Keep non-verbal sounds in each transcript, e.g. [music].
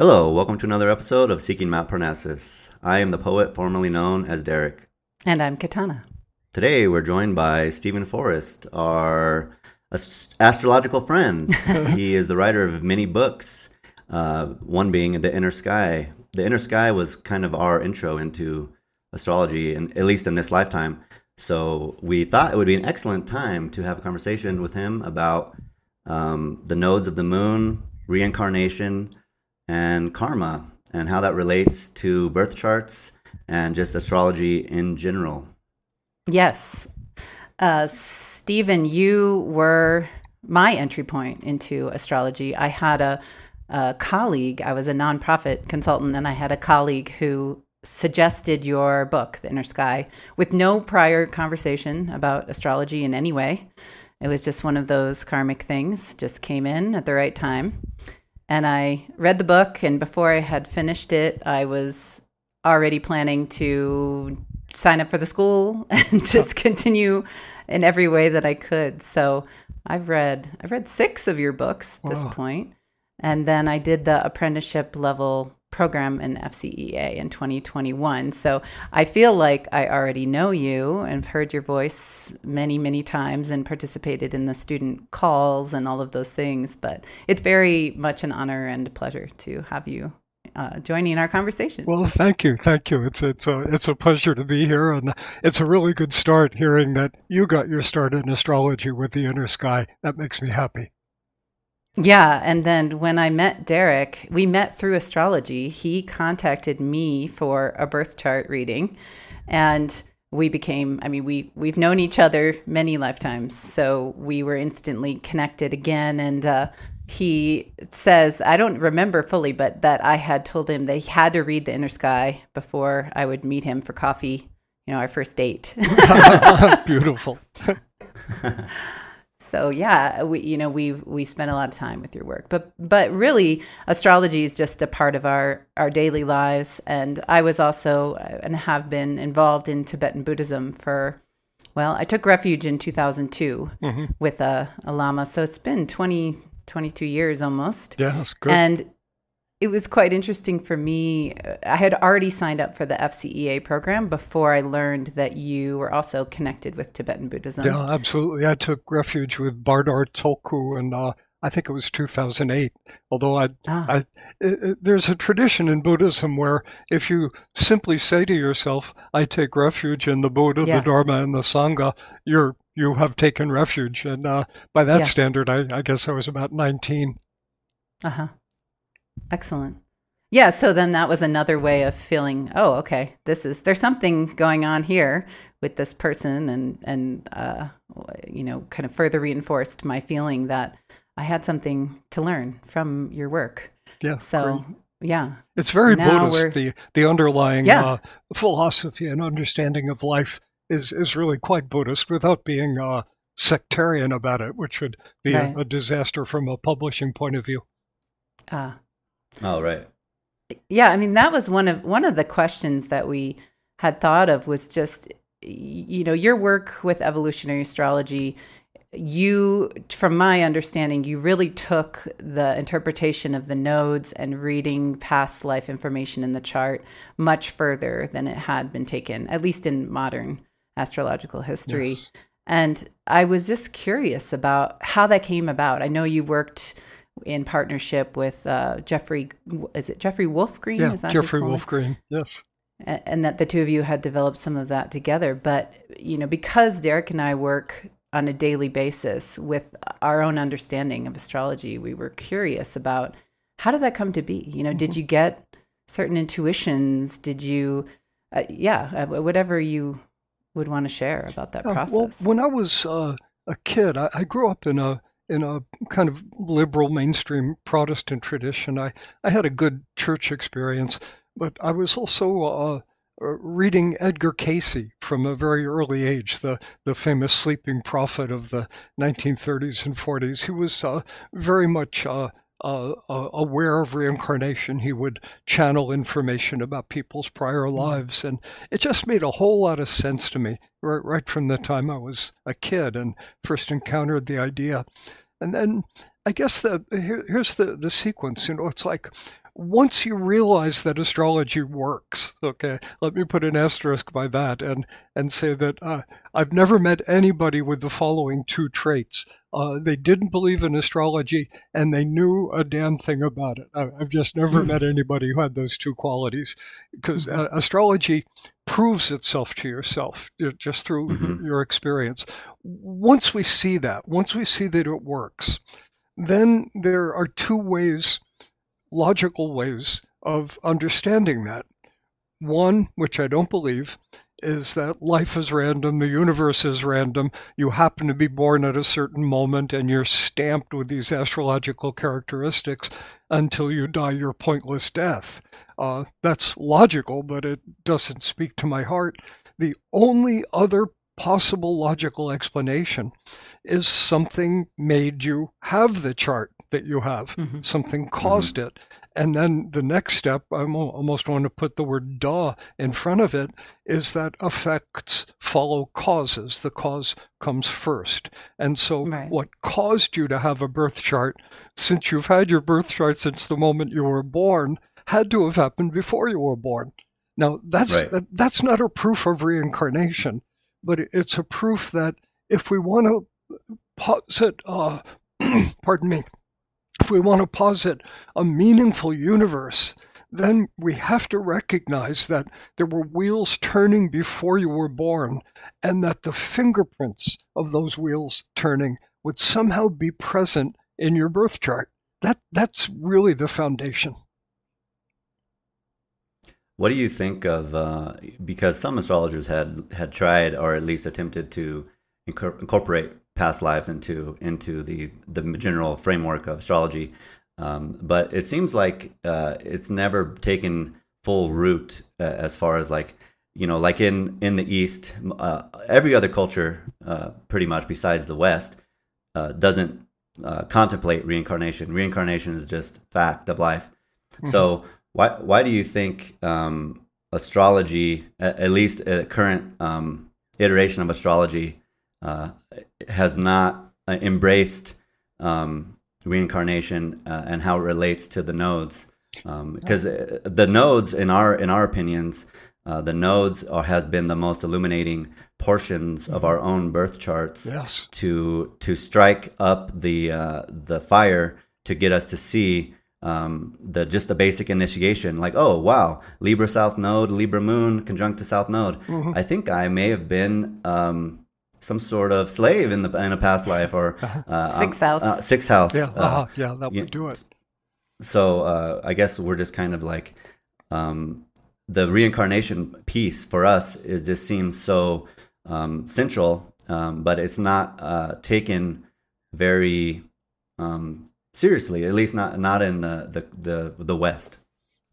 Hello, welcome to another episode of Seeking Mount Parnassus. I am the poet formerly known as Derek. And I'm Katana. Today we're joined by Steven Forrest, our astrological friend. [laughs] he is the writer of many books, uh, one being The Inner Sky. The Inner Sky was kind of our intro into astrology, and at least in this lifetime. So we thought it would be an excellent time to have a conversation with him about um, the nodes of the moon, reincarnation, and karma, and how that relates to birth charts and just astrology in general. Yes. Uh, Steven, you were my entry point into astrology. I had a, a colleague, I was a nonprofit consultant, and I had a colleague who suggested your book, The Inner Sky, with no prior conversation about astrology in any way. It was just one of those karmic things, just came in at the right time. And I read the book, and before I had finished it, I was already planning to sign up for the school [laughs] and just continue in every way that I could. So I've read I've read six of your books at this Wow. point. And then I did the apprenticeship level program in FCEA in 2021. So I feel like I already know you and heard your voice many, many times and participated in the student calls and all of those things. But it's very much an honor and a pleasure to have you uh, joining our conversation. Well, thank you, thank you. It's it's a it's a pleasure to be here, and it's a really good start hearing that you got your start in astrology with the inner sky. That makes me happy. Yeah, and then when I met Derek, we met through astrology. He contacted me for a birth chart reading, and we became I mean we we've known each other many lifetimes. So we were instantly connected again and uh he says I don't remember fully but that I had told him that he had to read The Inner Sky before I would meet him for coffee, you know, our first date. [laughs] [laughs] Beautiful. [laughs] So yeah, we you know we we spent a lot of time with your work, but but really astrology is just a part of our our daily lives. And I was also uh, and have been involved in Tibetan Buddhism for well, I took refuge in 2002 Mhm. with a, a lama, so it's been 20 22 years almost. Yeah, that's good. And it was quite interesting for me. I had already signed up for the FCEA program before I learned that you were also connected with Tibetan Buddhism. yeah, absolutely. I took refuge with Bardor Tulku, and uh, I think it was 2008. Although I, Ah. I, it, it- there's a tradition in Buddhism where if you simply say to yourself, "I take refuge in the Buddha, Yeah. the Dharma, and the Sangha," you're you have taken refuge. And uh, by that Yeah. standard, I, I guess I was about 19. Uh huh. Excellent. Yeah. So then that was another way of feeling. Oh, okay. This is there's something going on here with this person, and and uh, you know, kind of further reinforced my feeling that I had something to learn from your work. Yeah. So great. yeah, It's very Now Buddhist. The the underlying Yeah. uh, philosophy and understanding of life is is really quite Buddhist without being uh, sectarian about it, which would be Right. a, a disaster from a publishing point of view. uh, Oh, right. yeah. I mean, that was one of one of the questions that we had thought of was just you know your work with evolutionary astrology you from my understanding you really took the interpretation of the nodes and reading past life information in the chart much further than it had been taken at least in modern astrological history Yes. and i was just curious about how that came about i know you worked in partnership with uh, jeffrey is it jeffrey wolf green Yeah, is that Jeffrey? Wolf Green. Yes. and that the two of you had developed some of that together. But you know, because Derek and I work on a daily basis with our own understanding of astrology, we were curious about how did that come to be. You know, did you get certain intuitions? Did you, uh, yeah, uh, whatever you would want to share about that Uh, process. Well, when I was uh, a kid, I, I grew up in a in a kind of liberal mainstream Protestant tradition. I, I had a good church experience, but I was also uh, uh, reading Edgar Cayce from a very early age, the, the famous sleeping prophet of the 1930s and 40s. He was uh, very much uh, uh, aware of reincarnation. He would channel information about people's prior lives, and it just made a whole lot of sense to me right, right from the time I was a kid and first encountered the idea. And then I guess the here, here's the the sequence. You know, it's like once you realize that astrology works, okay, let me put an asterisk by that and and say that uh, I've never met anybody with the following two traits. Uh, they didn't believe in astrology and they knew a damn thing about it. I, have just never met anybody who had those two qualities because uh, astrology proves itself to yourself just through mm-hmm. your experience. Once we see that, once we see that it works, then there are two ways logical ways of understanding that. One, which I don't believe, is that life is random, the universe is random. You happen to be born at a certain moment and you're stamped with these astrological characteristics until you die your pointless death. Uh, that's logical, but it doesn't speak to my heart. The only other possible logical explanation is something made you have the chart that you have. Mm-hmm. Something caused mm-hmm. it. And then the next step, I almost want to put the word duh in front of it, is that effects follow causes. The cause comes first. And so, right. what caused you to have a birth chart, since you've had your birth chart since the moment you were born, had to have happened before you were born. Now, that's, right. that, that's not a proof of reincarnation, but it's a proof that if we want to posit, uh, [clears throat] pardon me, if we want to posit a meaningful universe, then we have to recognize that there were wheels turning before you were born, and that the fingerprints of those wheels turning would somehow be present in your birth chart. That, that's really the foundation. What do you think of? Uh, because some astrologers had had tried, or at least attempted to incorporate past lives into into the the general framework of astrology. Um, but it seems like uh, it's never taken full root uh, as far as like you know like in in the East, uh, every other culture, uh, pretty much besides the West, uh, doesn't uh, contemplate reincarnation. Reincarnation is just fact of life. Mm-hmm. So why why do you think um, astrology, at, at, least a current um, iteration of astrology, uh, has not uh, embraced um, reincarnation uh, and how it relates to the nodes. Because um, the nodes, in our in our opinions, uh, the nodes are, has been the most illuminating portions of our own birth charts yes. to to strike up the uh, the fire to get us to see um, the just the basic initiation. Like, oh wow, Libra South Node, Libra Moon conjunct to South Node. Mm-hmm. I think I may have been um, some sort of slave in the in a past [laughs] life or uh, sixth house. Uh, sixth house. Yeah, uh, uh-huh. yeah, that would do it. So uh, I guess we're just kind of like um, the reincarnation piece for us is just seems so um, central, um, but it's not uh, taken very um, seriously. At least not not in the the the, the West.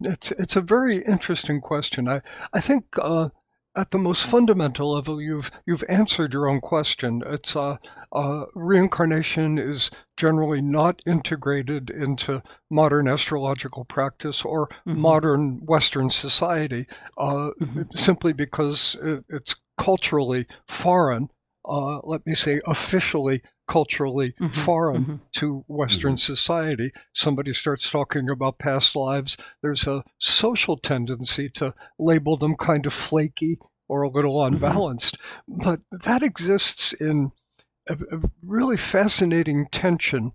It's it's a very interesting question. I I think uh, at the most fundamental level, you've you've answered your own question. It's uh, uh, reincarnation is generally not integrated into modern astrological practice or mm-hmm. modern Western society, uh, mm-hmm. simply because it, it's culturally foreign. Uh, let me say officially culturally mm-hmm, foreign mm-hmm. to Western mm-hmm. society. Somebody starts talking about past lives, there's a social tendency to label them kind of flaky or a little mm-hmm. unbalanced. but that exists in a, a, really fascinating tension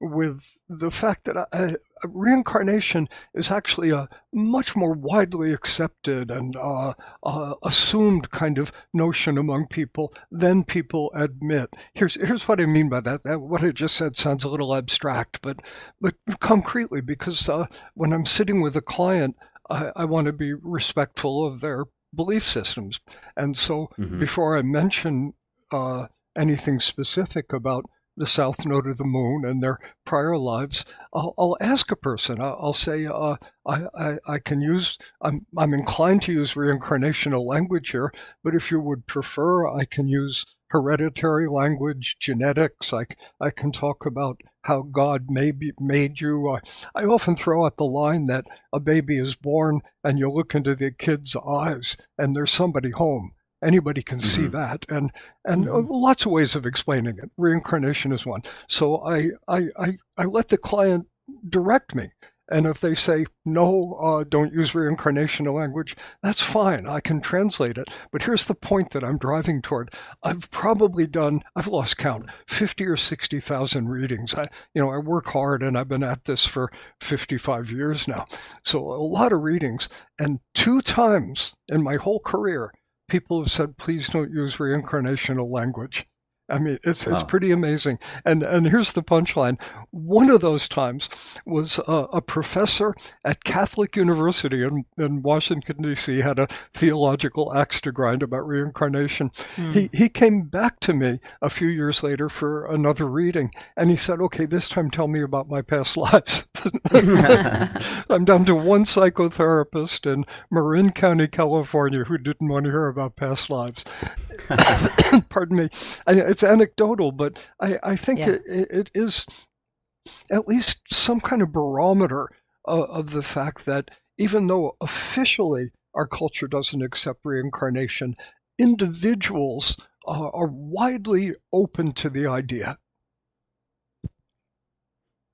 with the fact that uh, reincarnation is actually a much more widely accepted and uh, uh, assumed kind of notion among people than people admit. Here's here's what I mean by that. that what I just said sounds a little abstract, but but concretely, because uh, when I'm sitting with a client, I, I want to be respectful of their belief systems, and so mm-hmm. before I mention uh, anything specific about the south node of the moon and their prior lives, I'll, I'll ask a person. I'll, I'll say, uh, I, I, I, can use, I'm, I'm inclined to use reincarnational language here, but if you would prefer, I can use hereditary language, genetics. I, I can talk about how God maybe made you. Uh, I often throw out the line that a baby is born and you look into the kid's eyes and there's somebody home Anybody can see Mhm. that, and and uh, Mhm. lots of ways of explaining it. Reincarnation is one. So I I I, I let the client direct me, and if they say no, uh, don't use reincarnational language, that's fine. I can translate it. But here's the point that I'm driving toward. I've probably done I've lost count fifty or sixty thousand readings. I you know I work hard, and I've been at this for fifty five years now. So a lot of readings, and two times in my whole career people have said, please don't use reincarnational language. I mean, it's it's Wow. pretty amazing. And and here's the punchline. One of those times was a, a professor at Catholic University in, in Washington D.C. had a theological axe to grind about reincarnation. Hmm. He he came back to me a few years later for another reading, and he said, "Okay, this time tell me about my past [laughs] lives." [laughs] I'm down to one psychotherapist in Marin County, California, who didn't want to hear about past lives. [laughs] Pardon me. I, it's anecdotal, but I, I think Yeah. it, it, is at least some kind of barometer of, of the fact that even though officially our culture doesn't accept reincarnation, individuals uh, are widely open to the idea.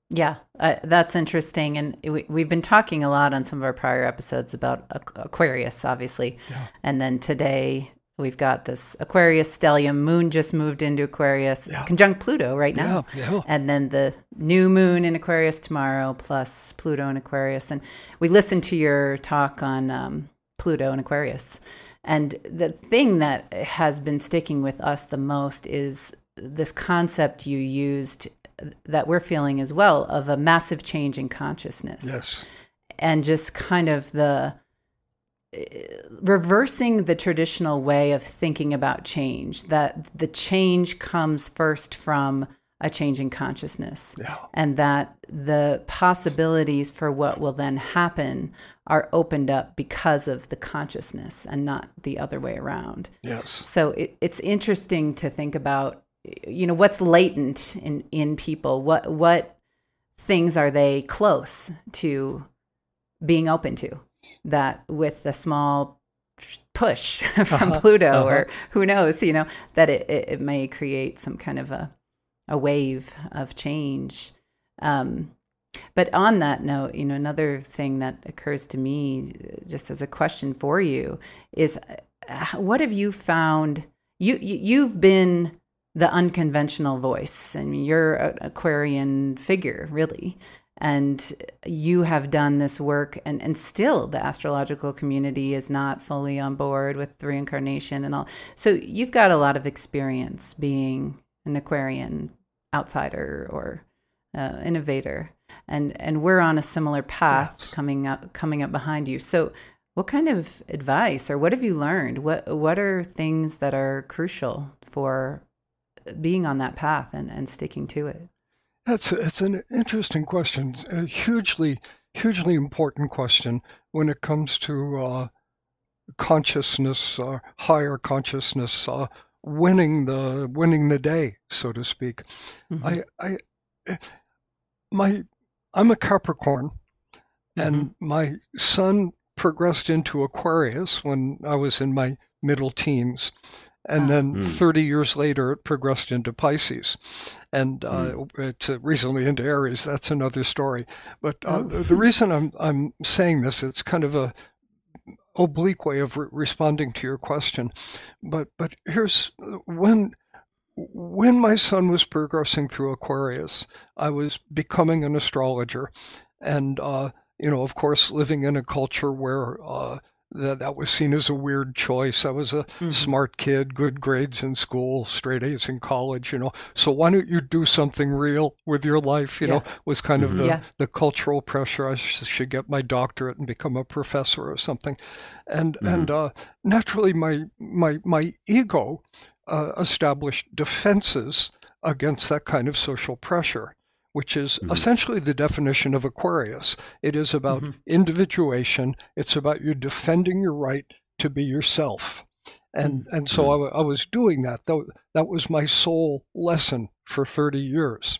Yeah, uh, that's interesting. And we, we've been talking a lot on some of our prior episodes about Aquarius, obviously. Yeah. And then today we've got this Aquarius stellium. Moon just moved into Aquarius, Yeah. conjunct Pluto right now. Yeah, yeah. And then the new moon in Aquarius tomorrow, plus Pluto in Aquarius. And we listened to your talk on um, Pluto and Aquarius. And the thing that has been sticking with us the most is this concept you used that we're feeling as well of a massive change in consciousness Yes. and just kind of the reversing the traditional way of thinking about change that the change comes first from a change in consciousness Yeah. and that the possibilities for what will then happen are opened up because of the consciousness and not the other way around Yes. so it, it's interesting to think about, you know, what's latent in, in people. What what things are they close to being open to? That with a small push [laughs] from Uh-huh, Pluto, uh-huh. or who knows, you know, that it, it, it may create some kind of a a wave of change. Um, but on that note, you know, another thing that occurs to me, uh, just as a question for you, is uh, what have you found? You, you you've been the unconventional voice, and you're an Aquarian figure, really, and you have done this work, and and still the astrological community is not fully on board with reincarnation and all. So you've got a lot of experience being an Aquarian outsider or uh, innovator, and and we're on a similar path Yes. coming up coming up behind you. So, what kind of advice or what have you learned? What what are things that are crucial for being on that path and, and sticking to it? That's it's an interesting question. It's a hugely, hugely important question when it comes to uh, consciousness, uh, higher consciousness, uh, winning the winning the day, so to speak. Mhm. I, I, my, I'm a Capricorn, and my sun progressed into Aquarius when I was in my middle teens. And Ah. then Mm. 30 years later, it progressed into Pisces. And uh, it's uh, recently into Aries. That's another story. But uh, Oh. the, the reason I'm, I'm saying this, it's kind of a oblique way of re- responding to your question. But, but here's when when my sun was progressing through Aquarius, I was becoming an astrologer, and uh, you know, of course, living in a culture where uh, that that was seen as a weird choice. I was a Mhm. smart kid, good grades in school, straight A's in college. You know, so why don't you do something real with your life? You know, was kind of Mhm. the Yeah. the cultural pressure. I should get my doctorate and become a professor or something, and Mhm. and uh, naturally, my my my ego uh, established defenses against that kind of social pressure, which is Mhm. essentially the definition of Aquarius. It is about Mhm. individuation. It's about you defending your right to be yourself. And and so I, was doing that. That, that was my sole lesson for 30 years.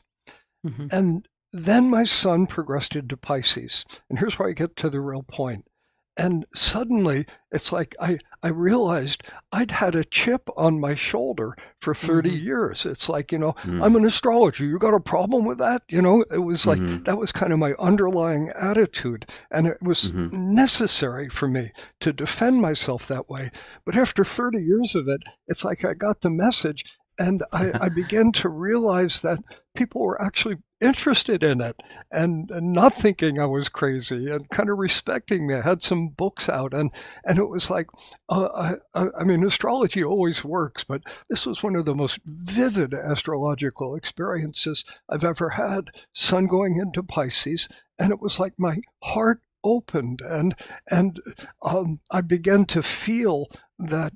Mhm. And then my sun progressed into Pisces. And here's where I get to the real point. And suddenly it's like I, I realized I'd had a chip on my shoulder for 30 mm-hmm. years. It's like, you know, mm. I'm an astrologer. You got a problem with that? You know, it was like mm-hmm. that was kind of my underlying attitude. And it was mm-hmm. necessary for me to defend myself that way. But after 30 years of it, it's like I got the message and I, [laughs] I began to realize that people were actually interested in it and, and, not thinking I was crazy and kind of respecting me. I had some books out, and, and it was like, uh, I, I mean, astrology always works, but this was one of the most vivid astrological experiences I've ever had. Sun going into Pisces, and it was like my heart opened and and um, I began to feel that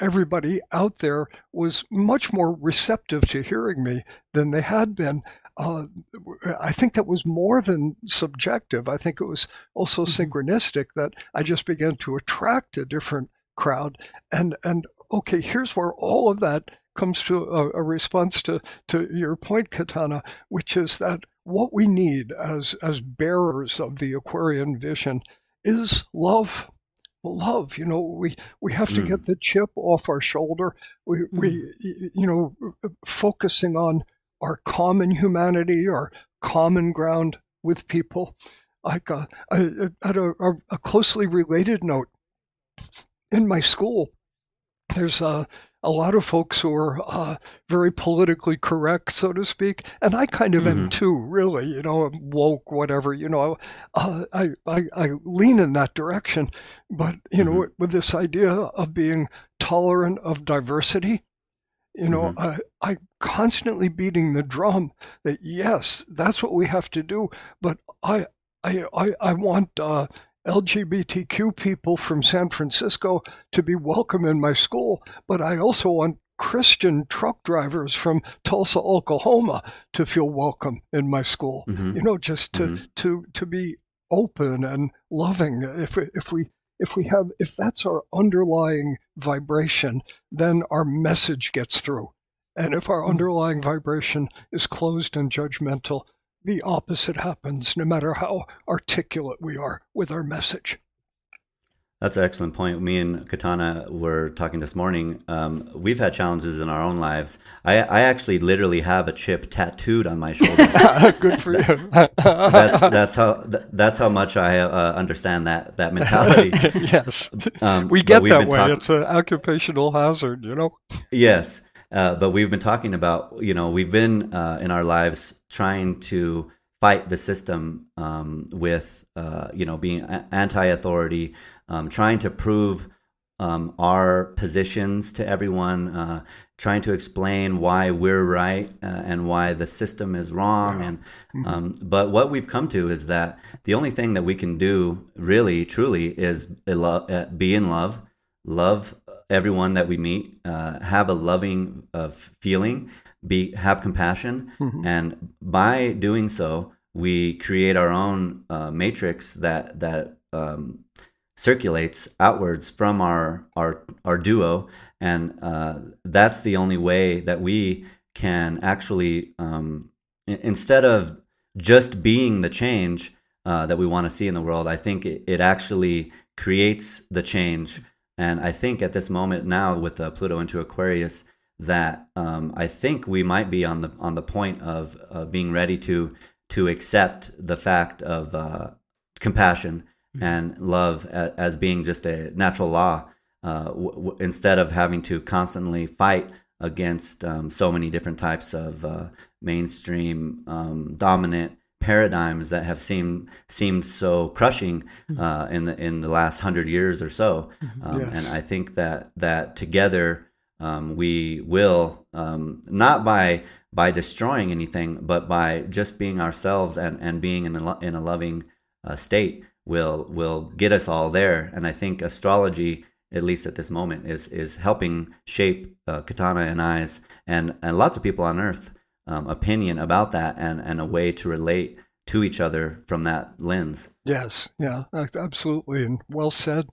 everybody out there was much more receptive to hearing me than they had been. Uh, I think that was more than subjective. I think it was also mm-hmm. synchronistic that I just began to attract a different crowd. And and okay, here's where all of that comes to a, a response to to your point, Katana, which is that what we need as as bearers of the Aquarian vision is love love you know we we have to mm. get the chip off our shoulder we mm. we you know focusing on our common humanity our common ground with people like uh, I, at a, a, closely related note in my school there's a a lot of folks who are uh, very politically correct, so to speak, and I kind of mm-hmm. am too. Really, you know, I'm woke, whatever. You know, uh, I, I I lean in that direction, but you mm-hmm. know, with this idea of being tolerant of diversity, you know, mm-hmm. I, I constantly beating the drum that yes, that's what we have to do, but I I I, I want. Uh, LGBTQ people from San Francisco to be welcome in my school, but I also want Christian truck drivers from Tulsa, Oklahoma to feel welcome in my school. Mm-hmm. You know, just to, mm-hmm. to to be open and loving. If if we if we have if that's our underlying vibration, then our message gets through. And if our mm-hmm. underlying vibration is closed and judgmental, the opposite happens, no matter how articulate we are with our message. That's an excellent point. Me and Katana were talking this morning. Um, we've had challenges in our own lives. I, I actually literally have a chip tattooed on my shoulder. [laughs] Good for you. [laughs] that's that's how that's how much I uh, understand that that mentality. [laughs] yes, um, we get that way. Talk- it's an occupational hazard, you know. Yes, uh, but we've been talking about, you know, we've been uh, in our lives trying to fight the system um, with, uh, you know, being anti-authority, um, trying to prove um, our positions to everyone, uh, trying to explain why we're right uh, and why the system is wrong. And mm-hmm. Um, but what we've come to is that the only thing that we can do, really, truly, is be in love, love everyone that we meet uh, have a loving uh, feeling, be have compassion, mm-hmm. and by doing so, we create our own uh, matrix that that um, circulates outwards from our our our duo, and uh, that's the only way that we can actually um, instead of just being the change uh, that we want to see in the world, I think it, it actually creates the change and I think at this moment now with uh, Pluto into Aquarius, that um, I think we might be on the on the point of uh, being ready to to accept the fact of uh, compassion mm-hmm. and love as, as, being just a natural law, uh, w- w- instead of having to constantly fight against um, so many different types of uh, mainstream um, dominant paradigms that have seemed seemed so crushing mm-hmm. uh, in the in the last hundred years or so. Mm-hmm. Um, yes. And I think that that together um, we will um, not by by destroying anything, but by just being ourselves and, and being in a, in a loving uh, state will will get us all there. And I think astrology, at least at this moment, is is helping shape uh, Katana and I's and and lots of people on Earth um, opinion about that and, and a way to relate to each other from that lens. Yes, yeah, absolutely, and well said.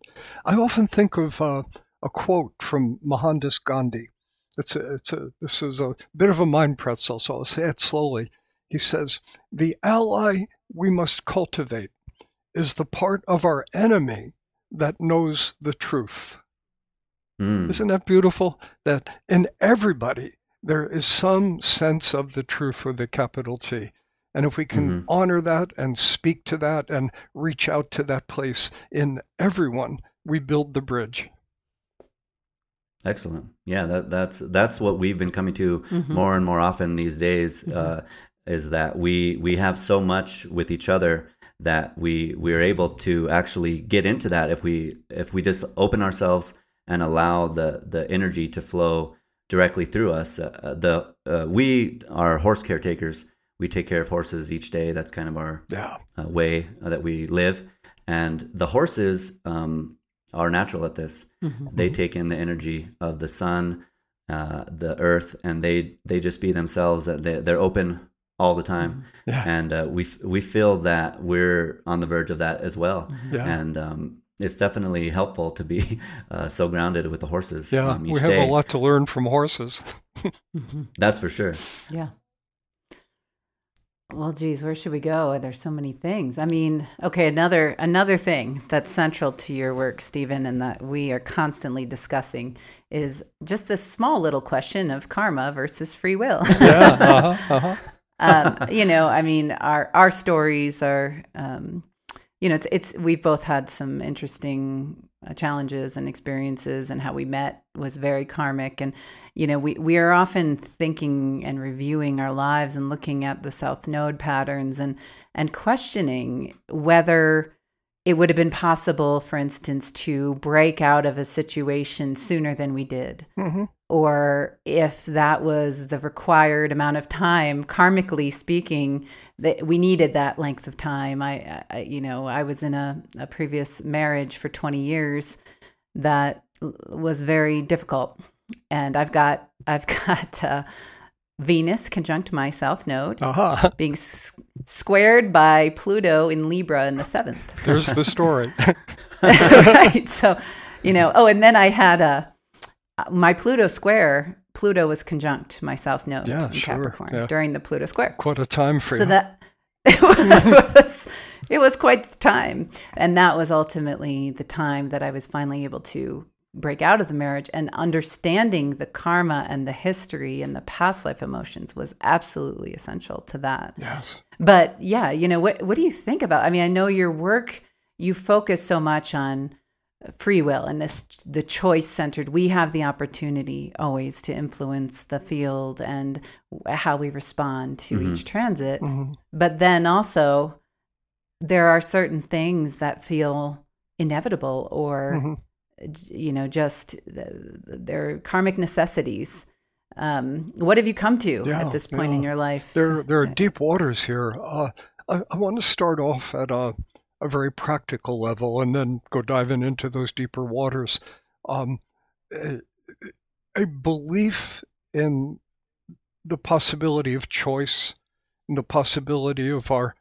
I often think of uh, a quote from Mohandas Gandhi. It's a, it's a, this is a bit of a mind pretzel, so I'll say it slowly. He says, The ally we must cultivate is the part of our enemy that knows the truth. Mm. Isn't that beautiful? That in everybody there is some sense of the truth with a capital T. And if we can Mhm. honor that and speak to that and reach out to that place in everyone, we build the bridge. Excellent. Yeah, that, that's that's what we've been coming to Mhm. more and more often these days. Uh, is that we we have so much with each other that we we are able to actually get into that if we if we just open ourselves and allow the the energy to flow directly through us. Uh, the uh, we are horse caretakers. We take care of horses each day. That's kind of our Yeah. uh, way that we live. And the horses um, are natural at this. Mhm. They take in the energy of the sun, uh, the earth, and they they just be themselves. Uh, They, they're open all the time, Yeah. and uh, we we feel that we're on the verge of that as well. Yeah. And um, it's definitely helpful to be [laughs] uh, so grounded with the horses. Yeah. um, each we have day. a lot to learn from horses. [laughs] Mhm. That's for sure. Yeah. Well, geez, where should we go? There's so many things. I mean, okay, another another thing that's central to your work, Steven, and that we are constantly discussing is just this small little question of karma versus free will. [laughs] yeah. Uh-huh. Uh-huh. um, you know, I mean, our our stories are, um, you know, it's it's we've both had some interesting uh, challenges and experiences, and how we met was very karmic, and you know, we we are often thinking and reviewing our lives and looking at the South Node patterns and and questioning whether it would have been possible, for instance, to break out of a situation sooner than we did Mhm. or if that was the required amount of time karmically speaking that we needed that length of time i, I you know i was in a, a previous marriage for 20 years that was very difficult and i've got [laughs] i've got uh, venus conjunct my south node Uh-huh. [laughs] being s- squared by pluto in libra in the seventh There's the story. [laughs] right. So, you know, oh, and then I had a my Pluto square. Pluto was conjunct my South Node Yeah, in sure, Capricorn yeah. during the Pluto square. Quite a time frame. So that [laughs] it was it was quite the time, and that was ultimately the time that I was finally able to break out of the marriage and understanding the karma and the history and the past life emotions was absolutely essential to that. yes. But yeah, you know, what what do you think about? I mean, I know your work you focus so much on free will and this the choice centered. We have the opportunity always to influence the field and how we respond to Mhm. each transit. Mhm. But then also there are certain things that feel inevitable or Mhm. you know just they're karmic necessities. Um, what have you come to Yeah, at this point yeah. in your life? There, there are deep waters here. Uh, I, I want to start off at a, a very practical level and then go diving into those deeper waters. Um, a, a belief in the possibility of choice, and the possibility of our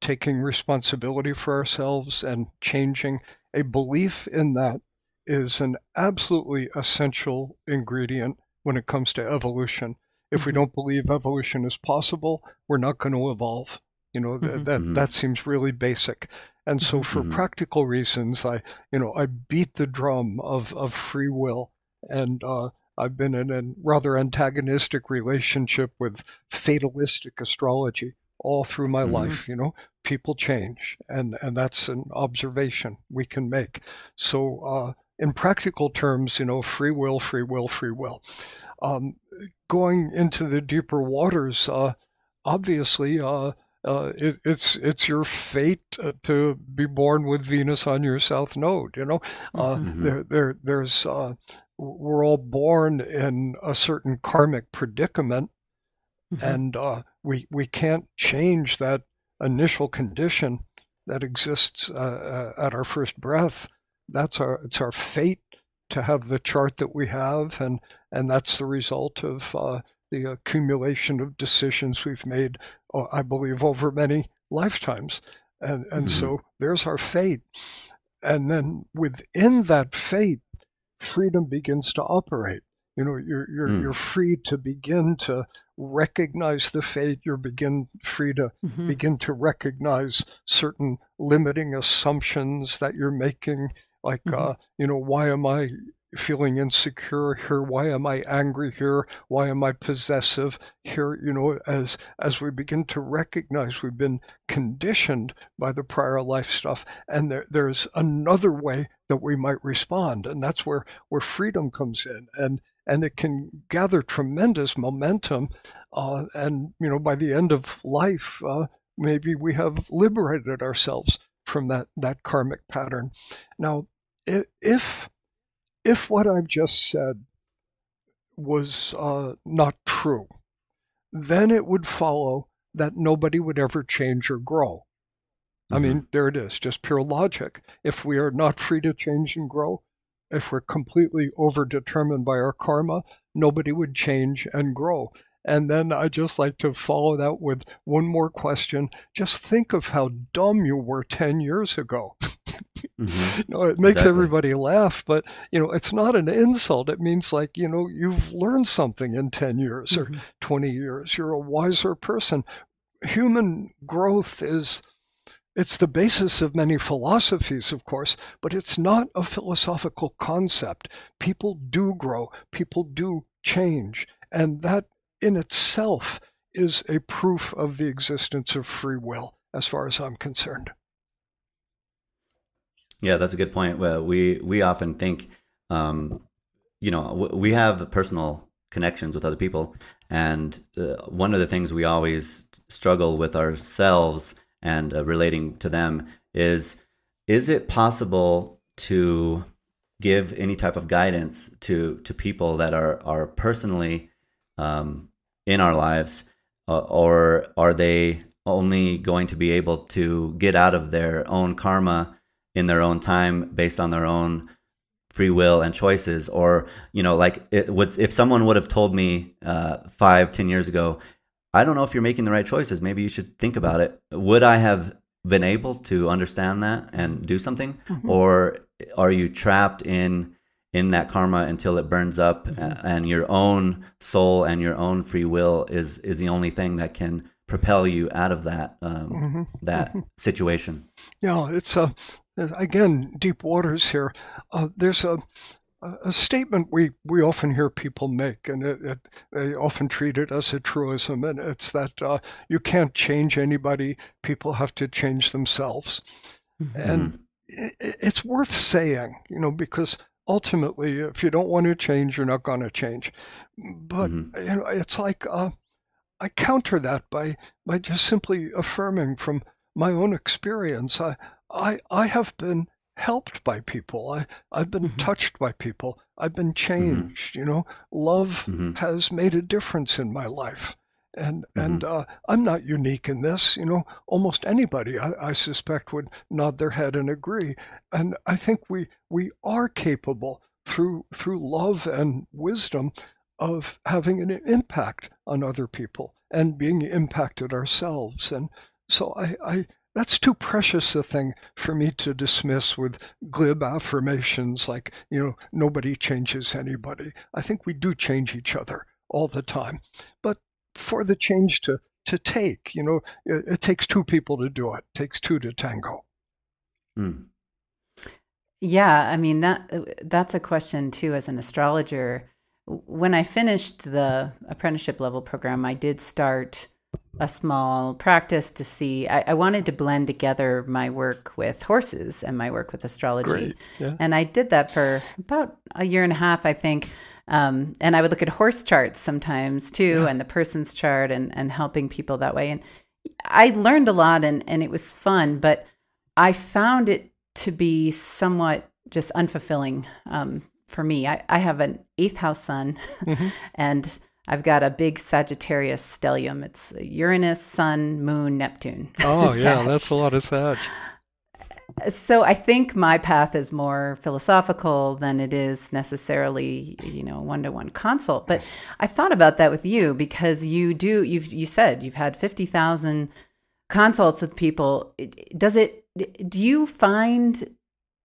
taking responsibility for ourselves and changing. A belief in that is an absolutely essential ingredient when it comes to evolution. If we Mhm. don't believe evolution is possible, we're not going to evolve. You know, th- Mhm. that Mhm. that seems really basic. And so for Mhm. practical reasons, I, you know, I beat the drum of, of free will. And uh, I've been in a rather antagonistic relationship with fatalistic astrology all through my Mhm. life. You know, people change, and, and that's an observation we can make. So, uh, in practical terms, you know, free will, free will, free will. Um, going into the deeper waters, uh, obviously, uh, uh, it, it's it's your fate uh, to be born with Venus on your south node. You know, uh, Mhm. there, there, there's uh, we're all born in a certain karmic predicament, Mhm. and uh, we we can't change that initial condition that exists at our first breath. That's our it's our fate to have the chart that we have, and and that's the result of uh, the accumulation of decisions we've made. uh, I believe over many lifetimes, and and Mhm. so there's our fate, and then within that fate, freedom begins to operate. You know, you're you're Mm. you're free to begin to recognize the fate. You're begin free to Mhm. begin to recognize certain limiting assumptions that you're making Like, mm-hmm. uh, you know, why am I feeling insecure here? Why am i angry here? Why am i possessive here? You know as as we begin to recognize we've been conditioned by the prior life stuff and there, there's another way that we might respond and that's where where freedom comes in and and it can gather tremendous momentum uh, and you know by the end of life uh, maybe we have liberated ourselves from that that karmic pattern. Now if if what I've just said was uh, not true, then it would follow that nobody would ever change or grow. Mm-hmm. I mean, there it is, just pure logic. If we are not free to change and grow, if we're completely overdetermined by our karma, nobody would change and grow. And then I just like to follow that with one more question. Just think of how dumb you were 10 years ago. Mm-hmm. [laughs] you know, it makes exactly. everybody laugh, but you know, it's not an insult. It means like, you know, you've learned something in 10 years mm-hmm. or 20 years. You're a wiser person. Human growth is it's the basis of many philosophies, of course, but it's not a philosophical concept. People do grow, people do change, and that in itself is a proof of the existence of free will, as far as I'm concerned. Yeah, that's a good point. Well, we we often think, um, you know, we have personal connections with other people, and uh, one of the things we always struggle with ourselves and uh, relating to them is: is it possible to give any type of guidance to to people that are are personally um, in our lives, uh, or are they only going to be able to get out of their own karma? in their own time based on their own free will and choices or you know like it would if someone would have told me uh, five ten years ago i don't know if you're making the right choices maybe you should think about it would i have been able to understand that and do something mm-hmm. or are you trapped in in that karma until it burns up mm-hmm. and your own soul and your own free will is is the only thing that can propel you out of that um, mm-hmm. that mm-hmm. situation yeah it's a again, deep waters here. Uh, there's a, a statement we, we often hear people make, and it, it, they often treat it as a truism, and it's that uh, you can't change anybody, people have to change themselves. Mm-hmm. And it, it's worth saying, you know, because ultimately, if you don't want to change, you're not going to change. But mm-hmm. you know, it's like uh, I counter that by by just simply affirming from my own experience. I I I have been helped by people. I I've been mm-hmm. touched by people. I've been mm-hmm. changed. Mm-hmm. You know, love mm-hmm. has made a difference in my life. And and mm-hmm. uh, I'm not unique in this. You know, almost anybody I, I suspect would nod their head and agree. And I think we we are capable through through love and wisdom of having an impact on other people and being impacted ourselves. And so I, I that's too precious a thing for me to dismiss with glib affirmations like, you know, nobody changes anybody. I think we do change each other all the time. But for the change to, to take, you know, it, it takes two people to do it, it takes two to tango. Hmm. Yeah, I mean that that's a question too as an astrologer. When I finished the apprenticeship level program, I did start a small practice to see. I, I, wanted to blend together my work with horses and my work with astrology. Yeah. And I did that for about a year and a half, I think. Um, and I would look at horse charts sometimes too, yeah. and the person's chart and, and helping people that way. And I learned a lot and, and it was fun, but I found it to be somewhat just unfulfilling um, for me. I, I have an eighth house sun mm-hmm. [laughs] and I've got a big Sagittarius stellium. It's Uranus, Sun, Moon, Neptune. [laughs] Oh, yeah, that's a lot of Sag. So I think my path is more philosophical than it is necessarily, you know, one-to-one consult. But I thought about that with you because you do you've you said you've had 50,000 consults with people. Does it do you find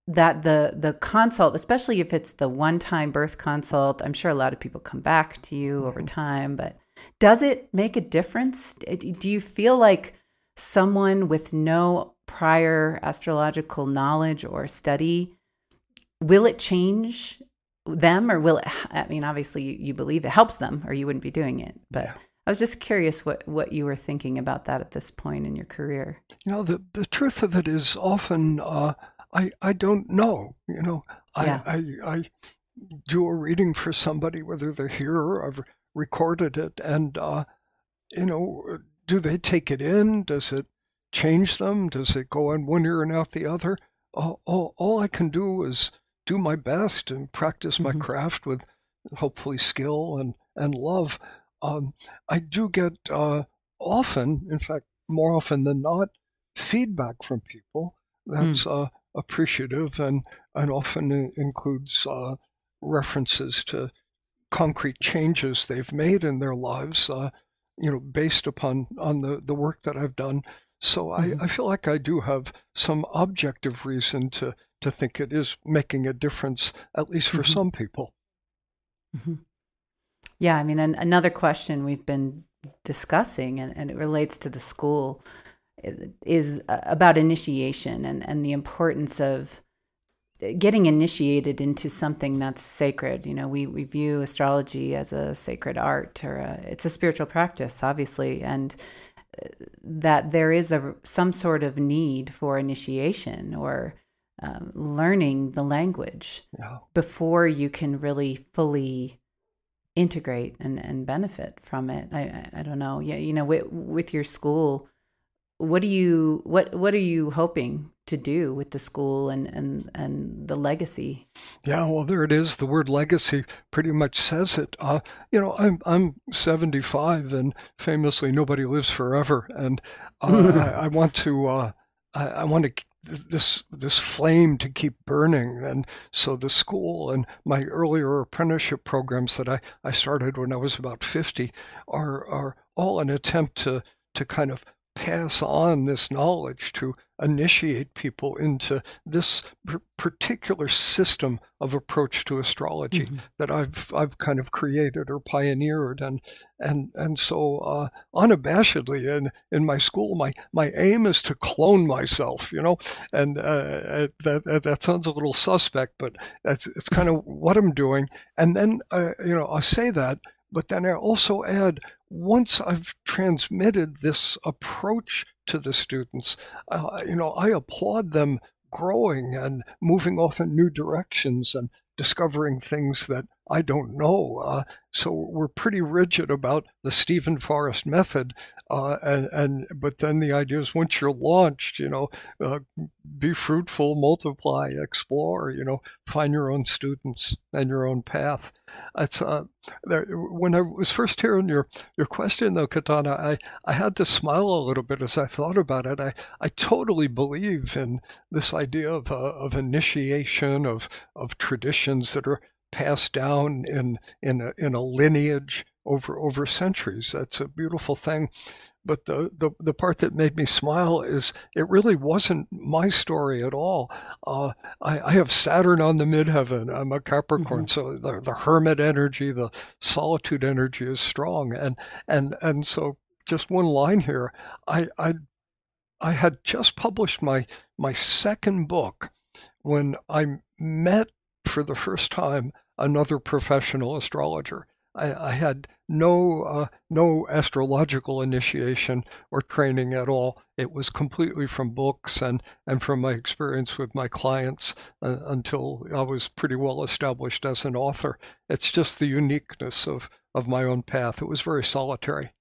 that the the consult especially if it's the one time birth consult i'm sure a lot of people come back to you over time but does it make a difference do you feel like someone with no prior astrological knowledge or study will it change them or will it i mean obviously you, you believe it helps them or you wouldn't be doing it but Yeah. i was just curious what what you were thinking about that at this point in your career You know, the, the truth of it is often uh, I, I don't know. You know, I, Yeah. I, I do a reading for somebody, whether they're here or I've recorded it, and, uh, you know, do they take it in? Does it change them? Does it go in one ear and out the other? All, all, all I can do is do my best and practice my Mhm. craft with hopefully skill and, and love. Um, I do get uh, often, in fact, more often than not, feedback from people that's uh, appreciative and, and often includes uh, references to concrete changes they've made in their lives, uh, you know, based upon on the, the work that I've done. So Mhm. I, I feel like I do have some objective reason to, to think it is making a difference, at least for Mhm. some people. Mhm. Yeah, I mean, an, another question we've been discussing, and, and it relates to the school, is uh, about initiation and, and the importance of getting initiated into something that's sacred. You know, we, we view astrology as a sacred art, or a, it's a spiritual practice, obviously, and that there is a some sort of need for initiation or um, learning the language before you can really fully integrate and, and benefit from it. I, I, I don't know. Yeah, you know, with, with your school, what do you what what are you hoping to do with the school and and and the legacy? Yeah, well, there it is. The word legacy pretty much says it. Uh, you know, I'm I'm 75, and famously, nobody lives forever. And uh, I, [laughs] I want to uh, I, I want to this this flame to keep burning. And so the school and my earlier apprenticeship programs that I, I started when I was about 50 are are all an attempt to to kind of pass on this knowledge to initiate people into this particular system of approach to astrology Mhm. that I've I've kind of created or pioneered and and and so uh, unabashedly in in my school my my aim is to clone myself you know and uh, that, that that sounds a little suspect but that's it's kind of what I'm doing and then uh, you know I say that but then I also add once I've transmitted this approach to the students, uh, you know, I applaud them growing and moving off in new directions and discovering things that I don't know. Uh, so we're pretty rigid about the Steven Forrest method, uh, and and but then the idea is once you're launched, you know, uh, be fruitful, multiply, explore. You know, find your own students and your own path. It's uh, there, when I was first hearing your your question though, Katana, I I had to smile a little bit as I thought about it. I I totally believe in this idea of uh, of initiation of of traditions that are passed down in in a, in a lineage over over centuries. That's a beautiful thing. But the, the, the part that made me smile is it really wasn't my story at all. Uh, I, I have Saturn on the midheaven. I'm a Capricorn, so the, the hermit energy, the solitude energy is strong. And and and so just one line here. I I I had just published my my second book when I met for the first time another professional astrologer. I, I had no uh, no astrological initiation or training at all. It was completely from books and, and from my experience with my clients uh, until I was pretty well established as an author. It's just the uniqueness of, of my own path. It was very solitary.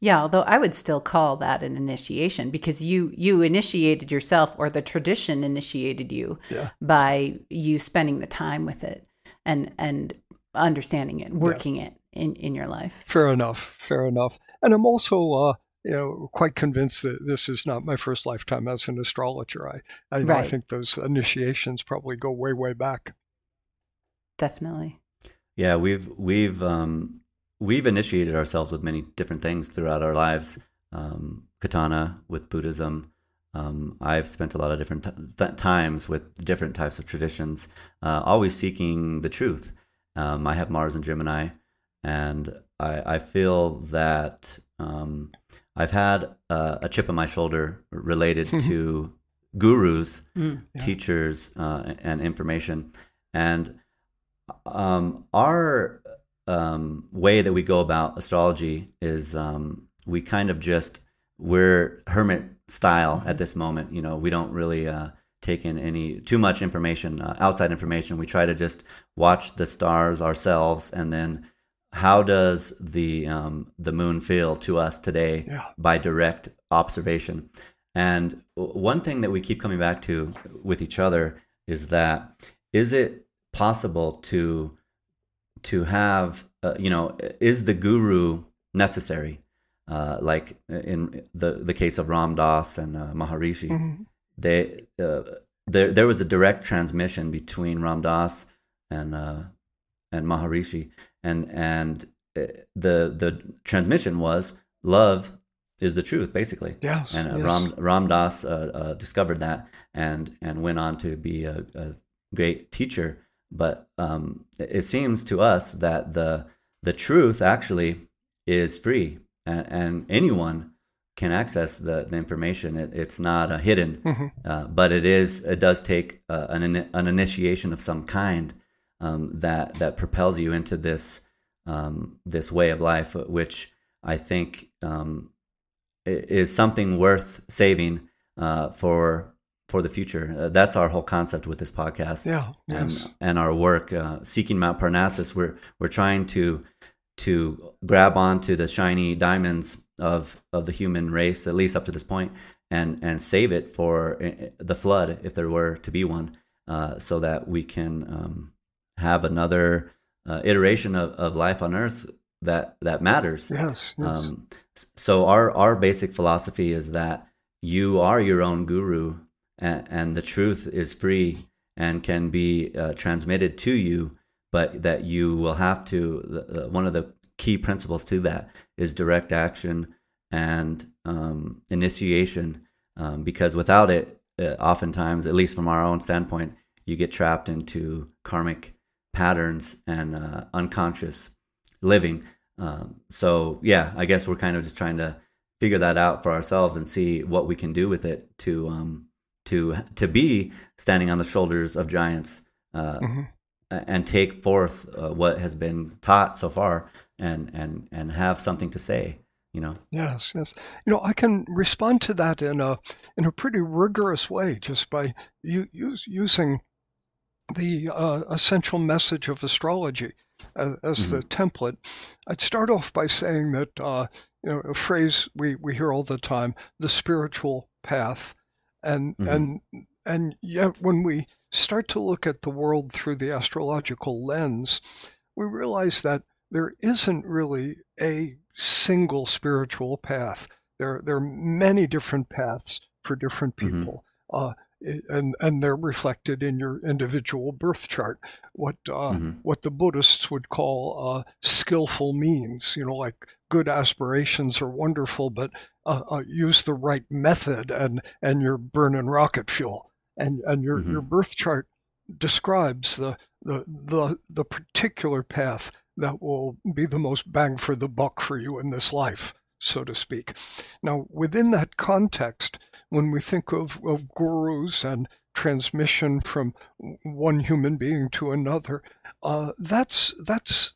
Yeah, although I would still call that an initiation because you you initiated yourself or the tradition initiated you Yeah. by you spending the time with it and and understanding it, working it in in your life. Fair enough. Fair enough. And I'm also, uh, you know, quite convinced that this is not my first lifetime as an astrologer. I, I, I think those initiations probably go way, way back. Definitely. Yeah, we've we've um, we've initiated ourselves with many different things throughout our lives. Um, katana with Buddhism. Um, I've spent a lot of different th- times with different types of traditions, uh, always seeking the truth. Um, I have Mars and Gemini, and I, I feel that um, I've had uh, a chip on my shoulder related [laughs] to gurus, Mm. Yeah. teachers, uh, and information. And um, our um, way that we go about astrology is um, we kind of just we're hermit style at this moment. You know, we don't really uh, take in any too much information, uh, outside information. We try to just watch the stars ourselves, and then how does the um, the moon feel to us today Yeah. by direct observation? And one thing that we keep coming back to with each other is that is it possible to to have uh, you know is the guru necessary uh, like in the the case of Ram Dass and uh, Maharishi Mhm. they uh, there there was a direct transmission between Ram Dass and uh, and Maharishi and and uh, the the transmission was love is the truth basically Yes. and uh, yes. Ram Ram Dass uh, uh, discovered that and and went on to be a, a great teacher. But um, it seems to us that the the truth actually is free, and, and anyone can access the, the information. It, it's not uh, hidden, Mhm. uh, but it is. It does take uh, an an initiation of some kind um, that that propels you into this um, this way of life, which I think um, is something worth saving uh, for for the future. Uh, that's our whole concept with this podcast Yeah. and Yes. and our work uh, seeking Mount Parnassus. We're we're trying to to grab onto the shiny diamonds of of the human race, at least up to this point, and and save it for uh, the flood, if there were to be one, uh, so that we can um, have another uh, iteration of, of life on Earth that that matters. Yes. Yes. Um, so our our basic philosophy is that you are your own guru, and, the truth is free and can be uh, transmitted to you, but that you will have to. One of the key principles to that is direct action and um, initiation, um, because without it, uh, oftentimes, at least from our own standpoint, you get trapped into karmic patterns and uh, unconscious living. Um, so yeah, I guess we're kind of just trying to figure that out for ourselves and see what we can do with it to um, to to be standing on the shoulders of giants uh, Mhm. and take forth uh, what has been taught so far and and and have something to say. You know. Yes, yes. You know, I can respond to that in a in a pretty rigorous way just by u- use, using the uh, essential message of astrology as, as the template. I'd start off by saying that uh, you know a phrase we, we hear all the time: the spiritual path, and Mhm. and and yet when we start to look at the world through the astrological lens, we realize that there isn't really a single spiritual path. There, there are many different paths for different Mhm. people, uh, and and they're reflected in your individual birth chart. What uh, Mhm. what the Buddhists would call uh, skillful means. You know, like good aspirations are wonderful, but uh, uh, use the right method, and and you're burning rocket fuel. And and your Mhm. your birth chart describes the the the the particular path that will be the most bang for the buck for you in this life, so to speak. Now, within that context, when we think of, of gurus and transmission from one human being to another, uh, that's that's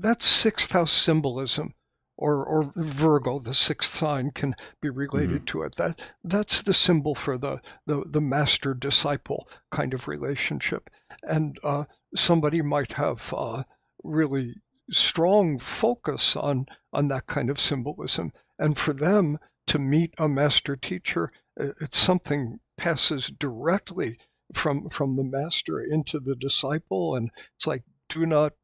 that's sixth house symbolism. Or, or Virgo, the sixth sign, can be related to it. That that's the symbol for the the, the master disciple kind of relationship. And uh, somebody might have uh, really strong focus on on that kind of symbolism, and for them to meet a master teacher, it's something passes directly from from the master into the disciple, and it's like do not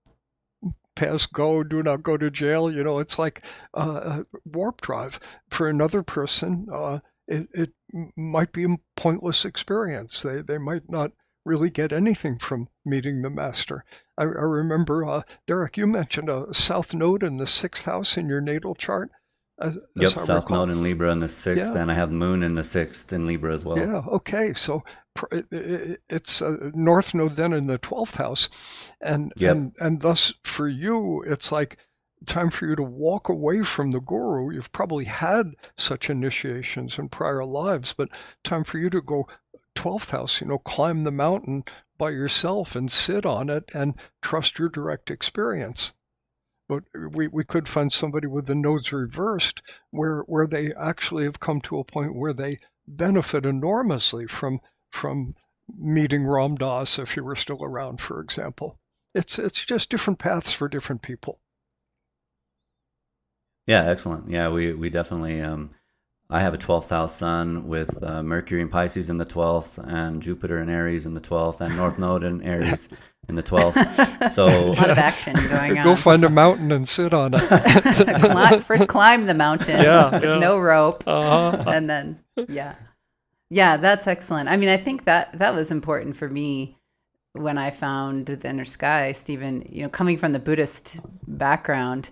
pass go, do not go to jail. You know, it's like uh, a warp drive. For another person, uh, it, it might be a pointless experience. They, they might not really get anything from meeting the master. I, I remember, uh, Derek, you mentioned a south node in the sixth house in your natal chart. Yep. South. Node in Libra in the sixth, Yeah. and I have Moon in the sixth in Libra as well. Yeah. Okay. So pr- it- it- it's a north node then in the twelfth house, and Yep. and and thus for you, it's like time for you to walk away from the guru. You've probably had such initiations in prior lives, but time for you to go 12th house, you know, climb the mountain by yourself and sit on it and trust your direct experience. But we, we could find somebody with the nodes reversed where where they actually have come to a point where they benefit enormously from from meeting Ram Dass if he were still around, for example. It's it's just different paths for different people. Yeah, excellent. Yeah, we we definitely. Um, I have a twelfth house sun with uh, Mercury and Pisces in the twelfth, and Jupiter and Aries in the twelfth, and North Node and Aries [laughs] in the twelfth. So a lot of action [laughs] going on. Go find a mountain and sit on it. [laughs] First, climb the mountain Yeah, with yeah. no rope, Uh-huh. and then yeah, yeah, that's excellent. I mean, I think that that was important for me when I found the inner sky, Steven. You know, coming from the Buddhist background,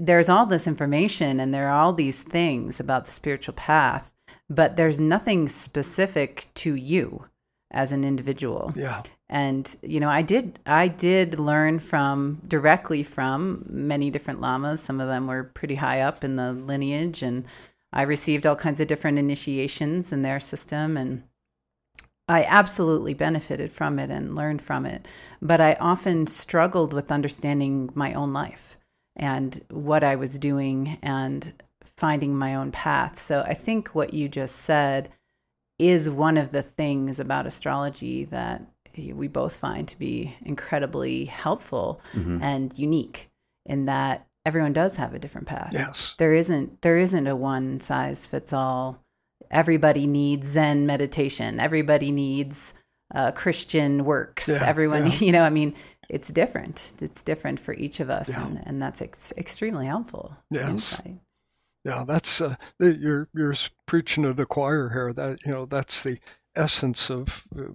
there's all this information and there are all these things about the spiritual path, but there's nothing specific to you as an individual. Yeah. and you know i did i did learn from directly from many different lamas. Some of them were pretty high up in the lineage and i received all kinds of different initiations in their system and i absolutely benefited from it and learned from it. But i often struggled with understanding my own life and what i was doing and finding my own path so i think what you just said is one of the things about astrology that we both find to be incredibly helpful mhm. and unique in that everyone does have a different path. Yes. There isn't there isn't a one size fits all. Everybody needs Zen meditation. Everybody needs uh, Christian works. Yeah, Everyone, yeah. [laughs] you know, I mean, it's different. It's different for each of us, Yeah. and, and that's ex- extremely helpful. Yes. insight. Yeah, that's uh, you're you're preaching to the choir here. That you know that's the essence of uh,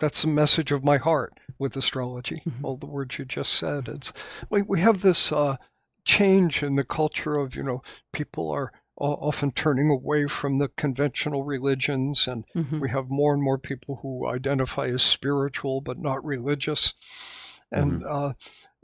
that's the message of my heart with astrology. Mhm. All the words you just said. It's we we have this uh, change in the culture of you know people are often turning away from the conventional religions and Mhm. we have more and more people who identify as spiritual but not religious. And uh,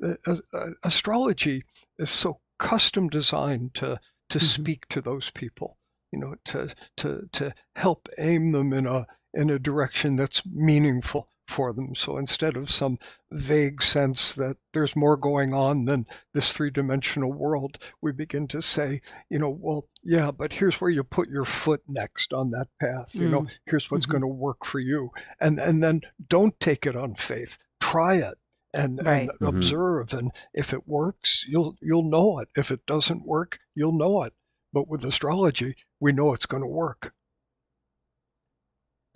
a- a- astrology is so custom designed to to Mhm. speak to those people, you know, to to to help aim them in a in a direction that's meaningful for them. So instead of some vague sense that there's more going on than this three-dimensional world, we begin to say, you know, well, yeah, but here's where you put your foot next on that path. You know, here's what's Mhm. going to work for you, and and then don't take it on faith. Try it and, Right. and Mhm. observe, and if it works, you'll you'll know it. If it doesn't work, you'll know it. But with astrology, we know it's going to work.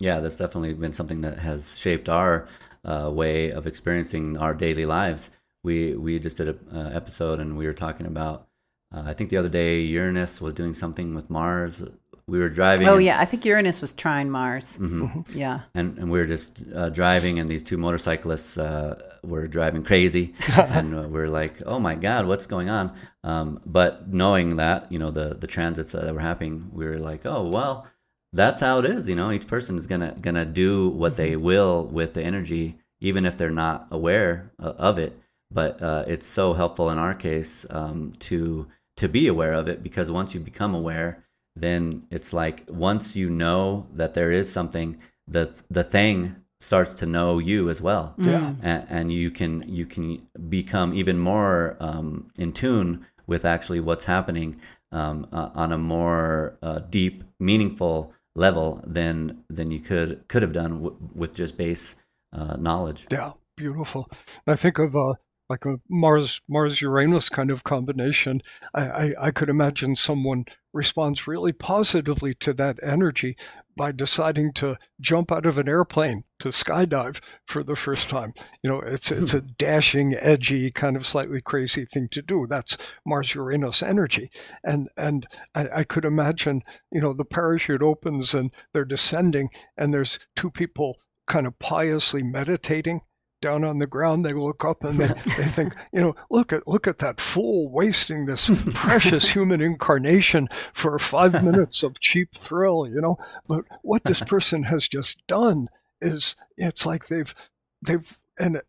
Yeah, that's definitely been something that has shaped our uh, way of experiencing our daily lives. We we just did an uh, episode and we were talking about. Uh, I think the other day Uranus was doing something with Mars. We were driving. Oh and- yeah, I think Uranus was trying Mars. Mhm. [laughs] Yeah. and and we were just uh, driving, and these two motorcyclists uh, were driving crazy, [laughs] and uh, we're like, "Oh my God, what's going on?" Um, but knowing that, you know, the the transits that were happening, we were like, "Oh well, that's how it is." You know, each person is gonna gonna do what they will with the energy, even if they're not aware uh, of it. But uh, it's so helpful in our case um, to to be aware of it because once you become aware, then it's like once you know that there is something, the the thing starts to know you as well, Yeah. and, and you can you can become even more um, in tune with actually what's happening um, uh, on a more uh, deep, meaningful level than than you could could have done w- with just base uh, knowledge. Yeah, beautiful. I think of uh, like a Mars Mars Uranus kind of combination. I, I I could imagine someone responds really positively to that energy by deciding to jump out of an airplane to skydive for the first time. You know, it's hmm. it's a dashing, edgy, kind of slightly crazy thing to do. That's Mars Uranus energy, and and I, I could imagine you know the parachute opens and they're descending, and there's two people kind of piously meditating down on the ground. They look up and they, [laughs] they think, you know, look at look at that fool wasting this [laughs] precious human incarnation for five [laughs] minutes of cheap thrill, you know. But what this person has just done is it's like they've they've and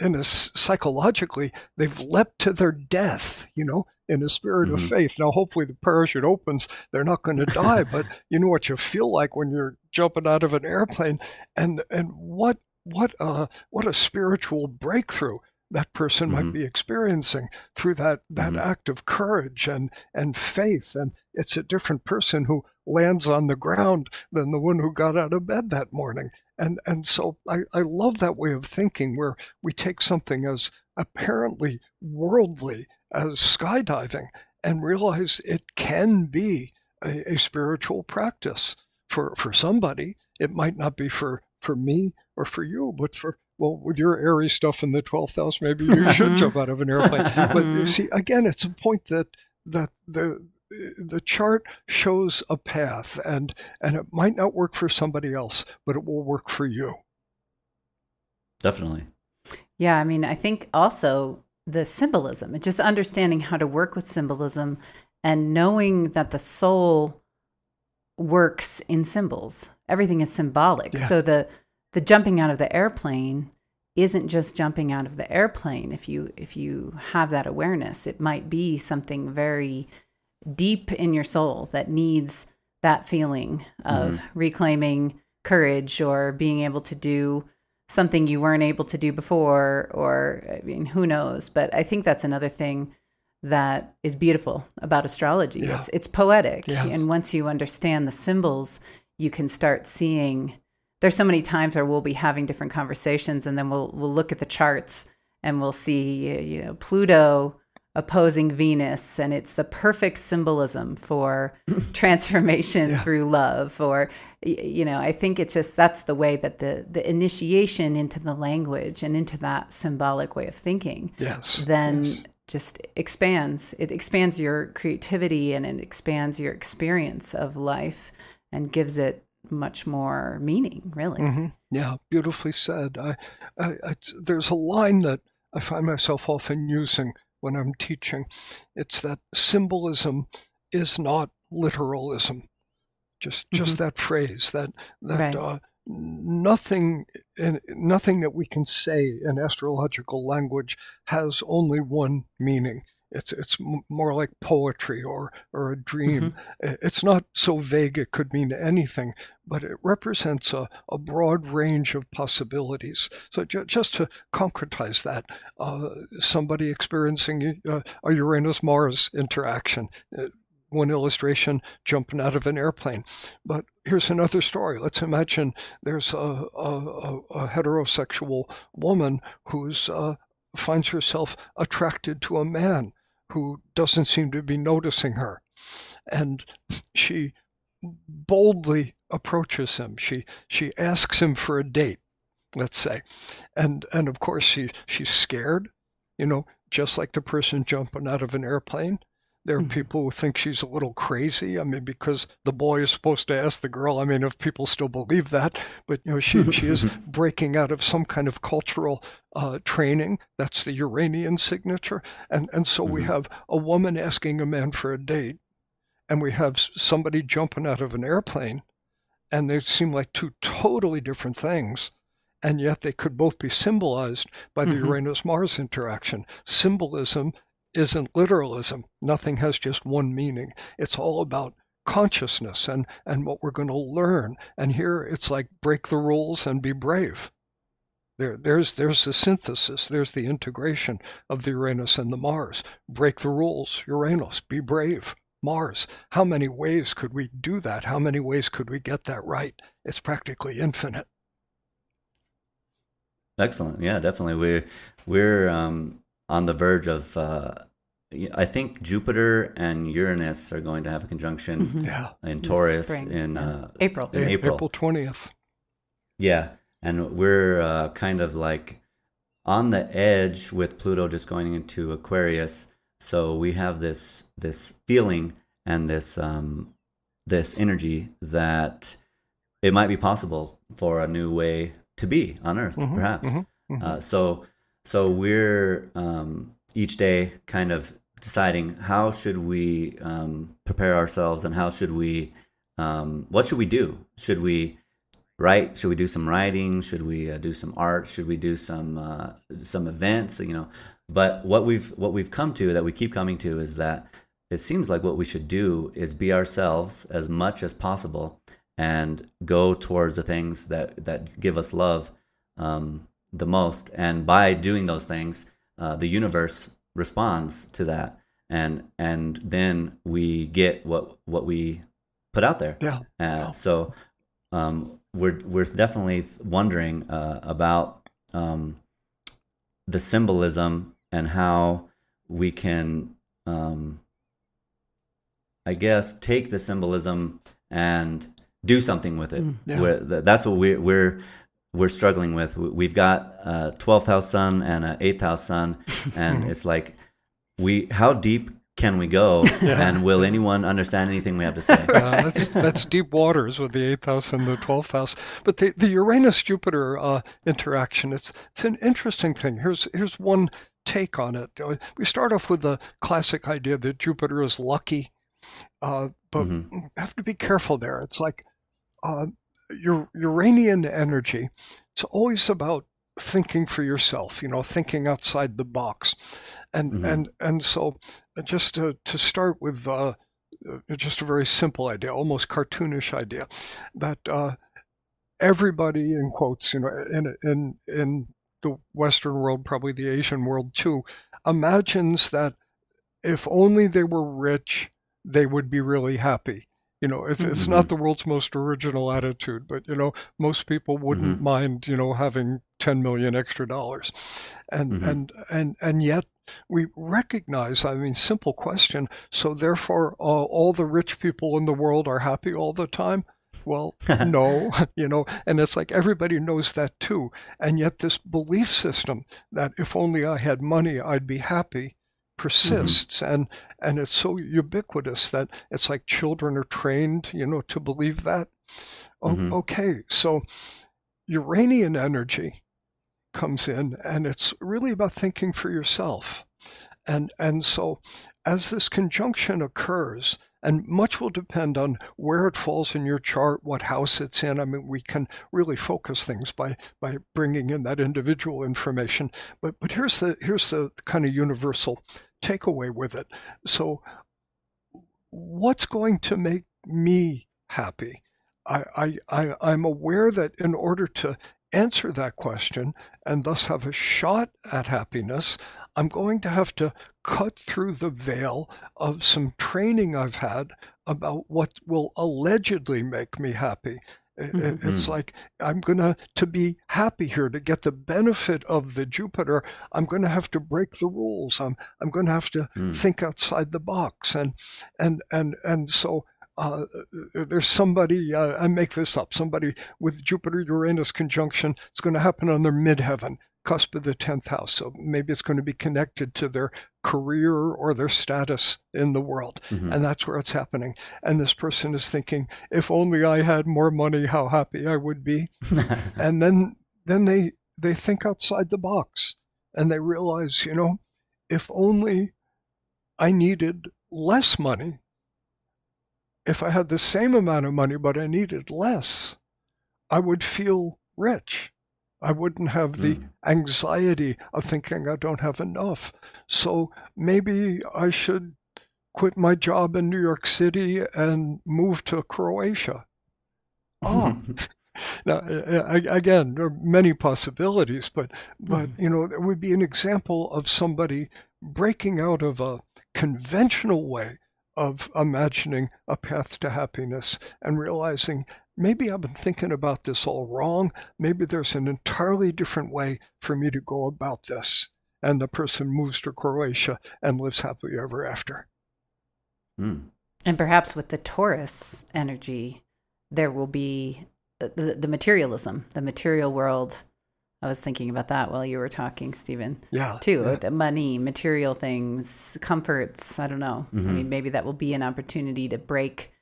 and a, psychologically they've leapt to their death you know in a spirit mm-hmm. of faith now hopefully the parachute opens they're not going to die but you know what you feel like when you're jumping out of an airplane and and what what a what a spiritual breakthrough that person mm-hmm. might be experiencing through that that mm-hmm. act of courage and and faith and it's a different person who lands on the ground than the one who got out of bed that morning and and so I, I love that way of thinking where we take something as apparently worldly as skydiving and realize it can be a, a spiritual practice for for somebody it might not be for for me or for you but for well, with your airy stuff in the 12th house, maybe you [laughs] should jump out of an airplane. but you mm-hmm. see, again, it's a point that that the the chart shows a path, and and it might not work for somebody else, but it will work for you. Definitely. Yeah, I mean, I think also the symbolism, just understanding how to work with symbolism, and knowing that the soul works in symbols. Everything is symbolic. Yeah. So the the jumping out of the airplane isn't just jumping out of the airplane if you if you have that awareness it might be something very deep in your soul that needs that feeling of mm-hmm. reclaiming courage or being able to do something you weren't able to do before or i mean who knows but i think that's another thing that is beautiful about astrology yeah. it's it's poetic yeah. and once you understand the symbols you can start seeing there's so many times where we'll be having different conversations and then we'll we'll look at the charts and we'll see you know Pluto opposing Venus and it's the perfect symbolism for [laughs] transformation yeah. through love or you know I think it's just that's the way that the the initiation into the language and into that symbolic way of thinking yes then yes. Just expands it expands your creativity and it expands your experience of life and gives it much more meaning, really. Mm-hmm. Yeah, beautifully said. I, I, I, there's a line that I find myself often using when I'm teaching. It's that symbolism is not literalism. Just, just mm-hmm. that phrase. That that right. uh, nothing, nothing that we can say in astrological language has only one meaning. It's it's more like poetry or or a dream. Mm-hmm. It's not so vague it could mean anything, but it represents a, a broad range of possibilities. So ju- just to concretize that, uh, somebody experiencing uh, a Uranus Mars interaction. One illustration jumping out of an airplane. But here's another story. Let's imagine there's a, a, a heterosexual woman who's uh, finds herself attracted to a man who doesn't seem to be noticing her. And she boldly approaches him. She she asks him for a date, let's say. And and of course she she's scared, you know, just like the person jumping out of an airplane. There are mm-hmm. people who think she's a little crazy. I mean, because the boy is supposed to ask the girl. I mean, if people still believe that, but you know, she she is [laughs] breaking out of some kind of cultural uh, training. That's the Uranian signature, and and so mm-hmm. we have a woman asking a man for a date, and we have somebody jumping out of an airplane, and they seem like two totally different things and yet they could both be symbolized by the mm-hmm. Uranus Mars interaction. Symbolism isn't literalism. Nothing has just one meaning. It's all about consciousness and, and what we're going to learn. And here it's like break the rules and be brave. There, there's, there's the synthesis, there's the integration of the Uranus and the Mars. Break the rules, Uranus, be brave, Mars. How many ways could we do that? How many ways could we get that right? It's practically infinite. Excellent. Yeah, definitely. We're we're um, on the verge of. Uh, I think Jupiter and Uranus are going to have a conjunction mm-hmm. yeah. in Taurus in yeah. uh, April. In April. April twentieth. Yeah, and we're uh, kind of like on the edge with Pluto just going into Aquarius. So we have this this feeling and this um, this energy that it might be possible for a new way to be on Earth, mm-hmm, perhaps. Mm-hmm, mm-hmm. Uh, so so we're um, each day kind of deciding how should we um, prepare ourselves and how should we, um, what should we do? Should we write? Should we do some writing? Should we uh, do some art? Should we do some uh, some events? You know, but what we've what we've come to that we keep coming to is that it seems like what we should do is be ourselves as much as possible and go towards the things that that give us love um, the most. And by doing those things, uh, the universe responds to that, and and then we get what what we put out there. Yeah. Uh, yeah. So um, we're we're definitely wondering uh, about um, the symbolism and how we can, um, I guess, take the symbolism and do something with it. Mm. Yeah. That's what we're we're we're struggling with. We- We've got a twelfth house sun and an eighth house sun, [laughs] and it's like we how deep can we go, [laughs] and will anyone understand anything we have to say? [laughs] Uh, that's that's deep waters with the eighth house and the twelfth house. But the, the Uranus Jupiter uh, interaction, it's it's an interesting thing. Here's here's one take on it. Uh, We start off with the classic idea that Jupiter is lucky, uh, but Mhm. we have to be careful there. It's like uh, Uranian energy. It's always about thinking for yourself. You know, thinking outside the box, and Mhm. and and so uh, just to to start with. Uh, uh, just a very simple idea, almost cartoonish idea, that uh, everybody, in quotes, you know, in in in the Western world, probably the Asian world too, imagines that if only they were rich, they would be really happy. You know, it's it's not the world's most original attitude, but you know, most people wouldn't mind, you know, having 10 million extra dollars. And Mhm. and and and yet we recognize, I mean, simple question. So therefore, uh, all the rich people in the world are happy all the time. Well, [laughs] no, [laughs] you know, and it's like everybody knows that too. And yet, this belief system that if only I had money, I'd be happy persists. And, and it's so ubiquitous that it's like children are trained, you know, to believe that. O- Mhm. Okay, so Uranian energy comes in, and it's really about thinking for yourself. And, and so, as this conjunction occurs, and much will depend on where it falls in your chart, what house it's in. I mean, we can really focus things by by bringing in that individual information. But but here's the here's the kind of universal takeaway with it. So, what's going to make me happy? I, I, I I'm aware that in order to answer that question and thus have a shot at happiness, I'm going to have to cut through the veil of some training I've had about what will allegedly make me happy. It- it- It's Mhm. like I'm gonna to be happy here to get the benefit of the Jupiter. I'm gonna have to break the rules. I'm I'm gonna have to Mm. think outside the box, and and and and so. Uh, there's somebody, uh, I make this up, somebody with Jupiter Uranus conjunction. It's going to happen on their midheaven, cusp of the 10th house. So maybe it's going to be connected to their career or their status in the world. Mhm. And that's where it's happening. And this person is thinking, if only I had more money, how happy I would be. [laughs] And then then they they think outside the box and they realize, you know, if only I needed less money, if I had the same amount of money but I needed less, I would feel rich. I wouldn't have the Mm. anxiety of thinking I don't have enough. So maybe I should quit my job in New York City and move to Croatia. Ah, [laughs] now, again, there are many possibilities, but but you know, it would be an example of somebody breaking out of a conventional way of imagining a path to happiness and realizing maybe I've been thinking about this all wrong. Maybe there's an entirely different way for me to go about this. And the person moves to Croatia and lives happily ever after. Mm. And perhaps with the Taurus energy, there will be the, the, the materialism, the material world. I was thinking about that while you were talking, Steven, Yeah. too. yeah. The money, material things, comforts. I don't know. I Mhm. mean, maybe that will be an opportunity to break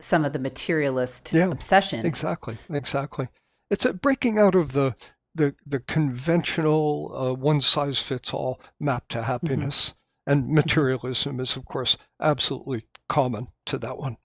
some of the materialist Yeah, obsession. Exactly, exactly. It's a breaking out of the the, the conventional uh, one size fits all map to happiness. And materialism is, of course, absolutely common to that one.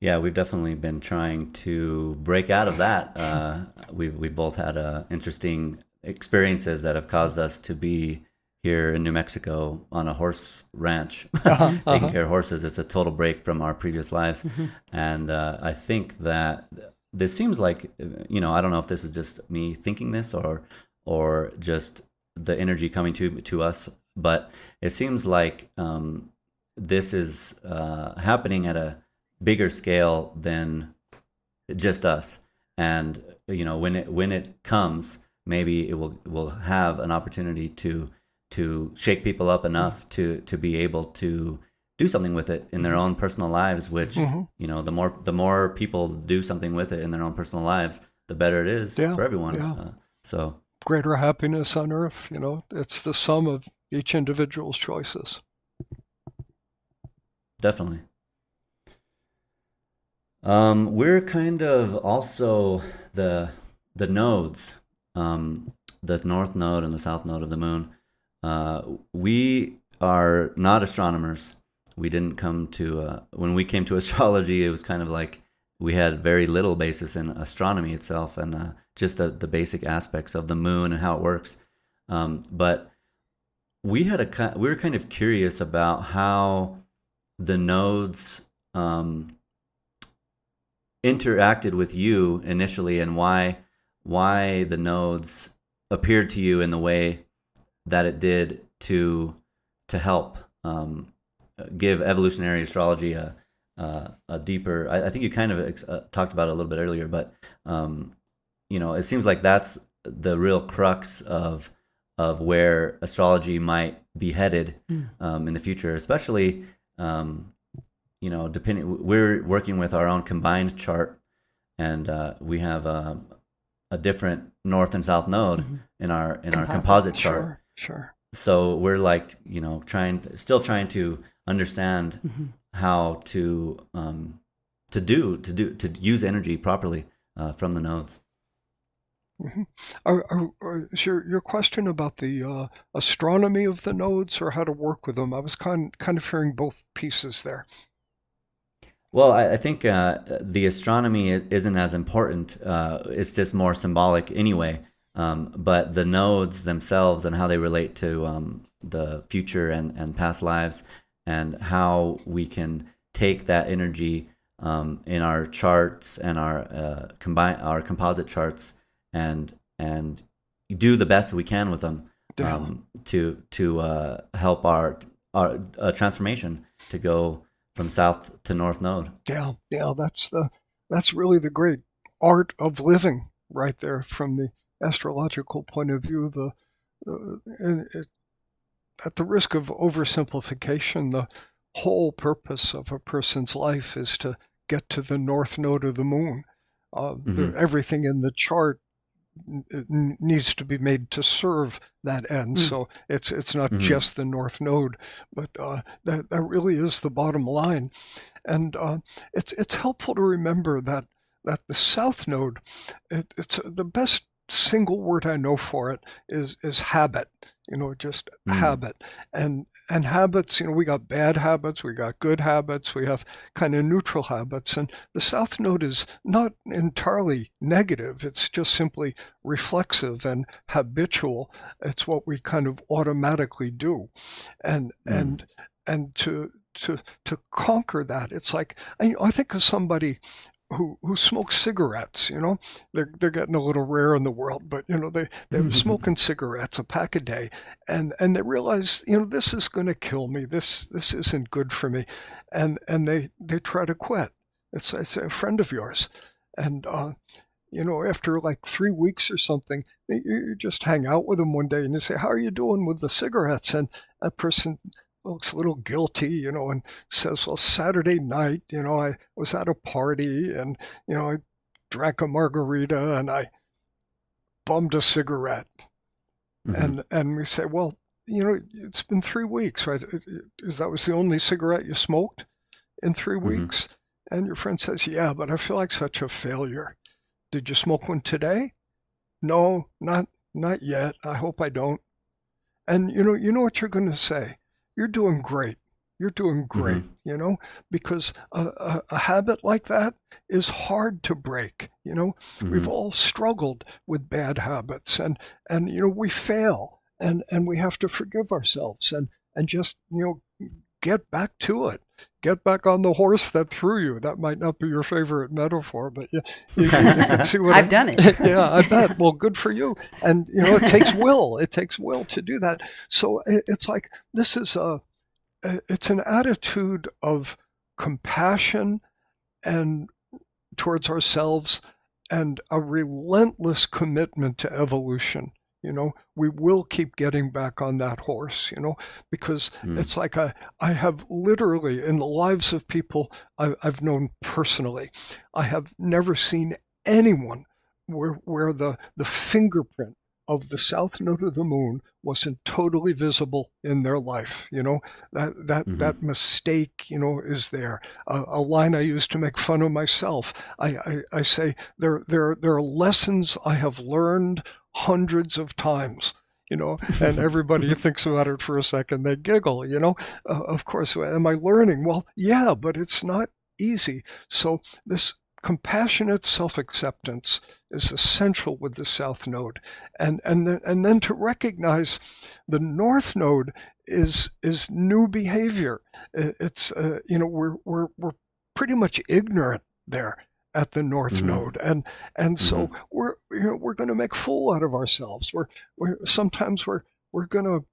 yeah, we've definitely been trying to break out of that. Uh, we've we both had uh, interesting experiences that have caused us to be here in New Mexico on a horse ranch, [laughs] uh-huh, taking uh-huh. care of horses. It's a total break from our previous lives, mm-hmm. and uh, I think that this seems like you know I don't know if this is just me thinking this or or just the energy coming to to us, but it seems like um, this is uh, happening at a bigger scale than just us. And you know, when it when it comes, maybe it will will have an opportunity to to shake people up enough to to be able to do something with it in their own personal lives. Which mm-hmm. you know, the more the more people do something with it in their own personal lives, the better it is yeah, for everyone. Yeah. Uh, so greater happiness on earth. You know, it's the sum of each individual's choices. Definitely. Um, we're kind of also the the nodes, um, the north node and the south node of the moon. Uh, we are not astronomers. We didn't come to uh, when we came to [laughs] astrology. It was kind of like we had very little basis in astronomy itself and uh, just the, the basic aspects of the moon and how it works. Um, but we had a we were kind of curious about how the nodes um, interacted with you initially and why why the nodes appeared to you in the way that it did to to help um, give evolutionary astrology a a, a deeper. I, I, think you kind of uh, talked about it a little bit earlier, but um, you know, it seems like that's the real crux of of where astrology might be headed mm. um, in the future, especially um, you know, depending, we're working with our own combined chart, and uh, we have a, a, different north and south node mm-hmm. in our in composite. our composite chart. Sure, sure. So we're like, you know, trying, still trying to understand mm-hmm. how to um, to do to do to use energy properly uh, from the nodes. Mm-hmm. Are, are, are, your, your question about the uh, astronomy of the nodes or how to work with them, I was kind, kind of hearing both pieces there. Well, I, I think uh, the astronomy isn't as important. Uh, it's just more symbolic anyway. Um, but the nodes themselves and how they relate to um, the future and, and past lives and how we can take that energy um, in our charts and our uh, combine our composite charts and and do the best we can with them um, to to uh, help our our uh, transformation to go from south to north node. Yeah, yeah, that's the that's really the great art of living right there from the astrological point of view. The uh, it, at the risk of oversimplification, the whole purpose of a person's life is to get to the north node of the moon. Uh, mm-hmm. Everything in the chart needs to be made to serve that end. Mm. So it's it's not mm-hmm. just the North Node, but uh, that that really is the bottom line, and uh, it's it's helpful to remember that that the South Node, it, it's the best single word I know for it is is habit. You know, just mm. habit. And and habits, you know, we got bad habits, we got good habits, we have kind of neutral habits. And the South Node is not entirely negative. It's just simply reflexive and habitual. It's what we kind of automatically do. And mm. and and to to to conquer that, it's like I, I think of somebody who who smoke cigarettes. You know, they're they're getting a little rare in the world, but you know they they were [laughs] smoking cigarettes a pack a day, and and they realize you know this is going to kill me. This this isn't good for me, and and they they try to quit. It's it's a friend of yours, and. uh you know, after like three weeks or something, you just hang out with them one day and you say, "How are you doing with the cigarettes?" And that person looks a little guilty, you know, and says, Well, Saturday night, you know, I was at a party and, you know, I drank a margarita and I bummed a cigarette. Mm-hmm. And and we say, Well, you know, it's been three weeks, right? Is that was the only cigarette you smoked in 3 mm-hmm. weeks? And your friend says, Yeah, but I feel like such a failure. Did you smoke one today? No, not not yet. I hope I don't. And you know, you know what you're going to say you're doing great. you're doing great, mm-hmm. you know, because a, a, a, habit like that is hard to break. You know, mm-hmm. we've all struggled with bad habits, and and you know we fail, and and we have to forgive ourselves, and and just you know get back to it. Get back on the horse that threw you. That might not be your favorite metaphor, but you, [laughs] you, you can see what I've I, done it. [laughs] yeah, I bet. Well, good for you. And you know, it takes will. It takes will to do that. So it's like this is a it's an attitude of compassion and towards ourselves and a relentless commitment to evolution you know we will keep getting back on that horse you know because mm. it's like I, I have literally in the lives of people I, i've known personally i have never seen anyone where, where the, the fingerprint of the south node of the moon wasn't totally visible in their life. You know that that mm-hmm. that mistake, you know, is there. Uh, a line I use to make fun of myself. I, I, I say there there there are lessons I have learned hundreds of times you know, and everybody [laughs] thinks about it for a second. They giggle, you know. Uh, of course, am I learning? Well, yeah, but it's not easy. So, this compassionate self acceptance is essential with the south node and and and then to recognize the north node is is new behavior it's uh, you know we're we're we're pretty much ignorant there at the north mm-hmm. node and and so mm-hmm. we're you know we're going to make fool out of ourselves we're we're sometimes we're we're going to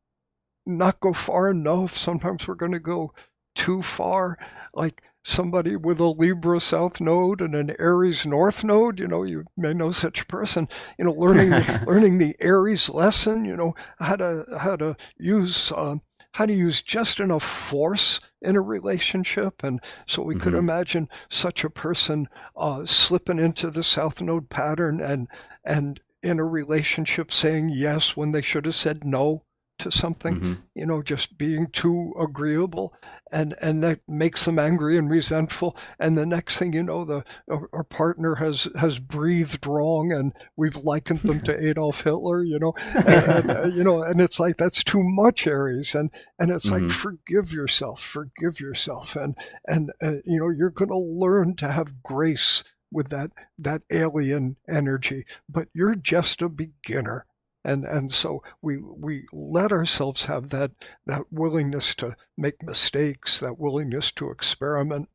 not go far enough sometimes we're going to go too far like somebody with a Libra South node and an Aries North node, you know, you may know such a person, you know, learning [laughs] learning the Aries lesson, you know, how to how to use uh, how to use just enough force in a relationship, and so we mm-hmm. could imagine such a person uh, slipping into the South node pattern and and in a relationship saying yes when they should have said no to something, mm-hmm. you know, just being too agreeable, and and that makes them angry and resentful. And the next thing you know, the our partner has has breathed wrong, and we've likened them to [laughs] Adolf Hitler, you know, and, and uh, you know, and it's like that's too much, Aries, and and it's mm-hmm. like forgive yourself, forgive yourself, and and uh, you know, you're going to learn to have grace with that that alien energy, but you're just a beginner and and so we we let ourselves have that that willingness to make mistakes, that willingness to experiment,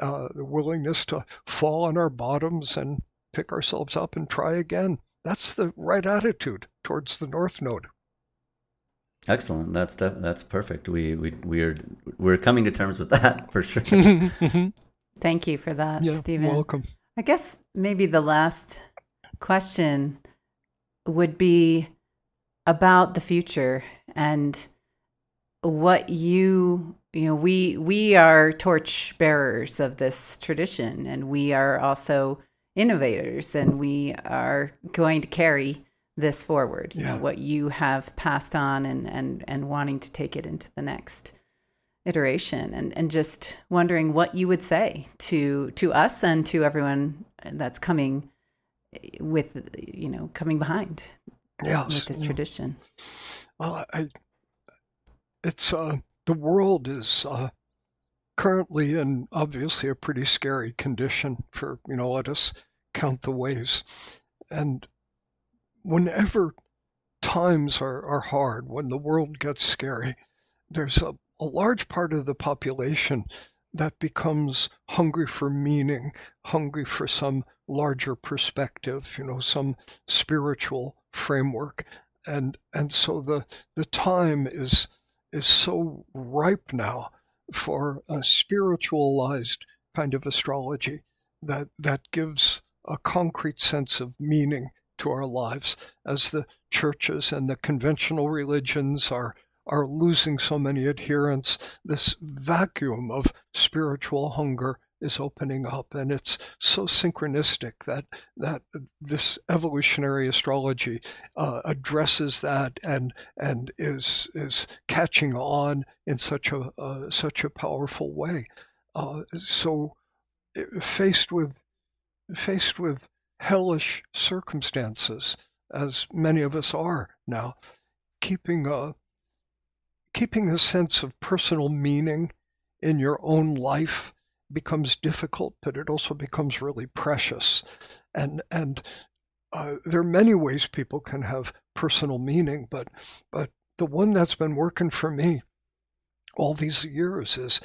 uh, the willingness to fall on our bottoms and pick ourselves up and try again. That's the right attitude towards the North Node. Excellent. That's that's perfect. We we we're we're coming to terms with [laughs] that for sure. [laughs] Thank you for that, yeah, Steven. Welcome. I guess maybe the last question would be about the future and what you you know we we are torch bearers of this tradition and we are also innovators and we are going to carry this forward you yeah. know what you have passed on and and and wanting to take it into the next iteration and and just wondering what you would say to to us and to everyone that's coming with you know coming behind yes. with this tradition well i it's uh the world is uh currently in obviously a pretty scary condition for you know let us count the ways and whenever times are, are hard when the world gets scary there's a, a large part of the population that becomes hungry for meaning, hungry for some larger perspective, you know, some spiritual framework. And and so the the time is is so ripe now for a spiritualized kind of astrology that that gives a concrete sense of meaning to our lives as the churches and the conventional religions are are losing so many adherents, this vacuum of spiritual hunger is opening up and it's so synchronistic that that this evolutionary astrology uh, addresses that and and is is catching on in such a uh, such a powerful way. Uh, so eh, faced with faced with hellish circumstances as many of us are now keeping a keeping a sense of personal meaning in your own life becomes difficult, but it also becomes really precious. And and uh, there are many ways people can have personal meaning, but but the one that's been working for me all these years is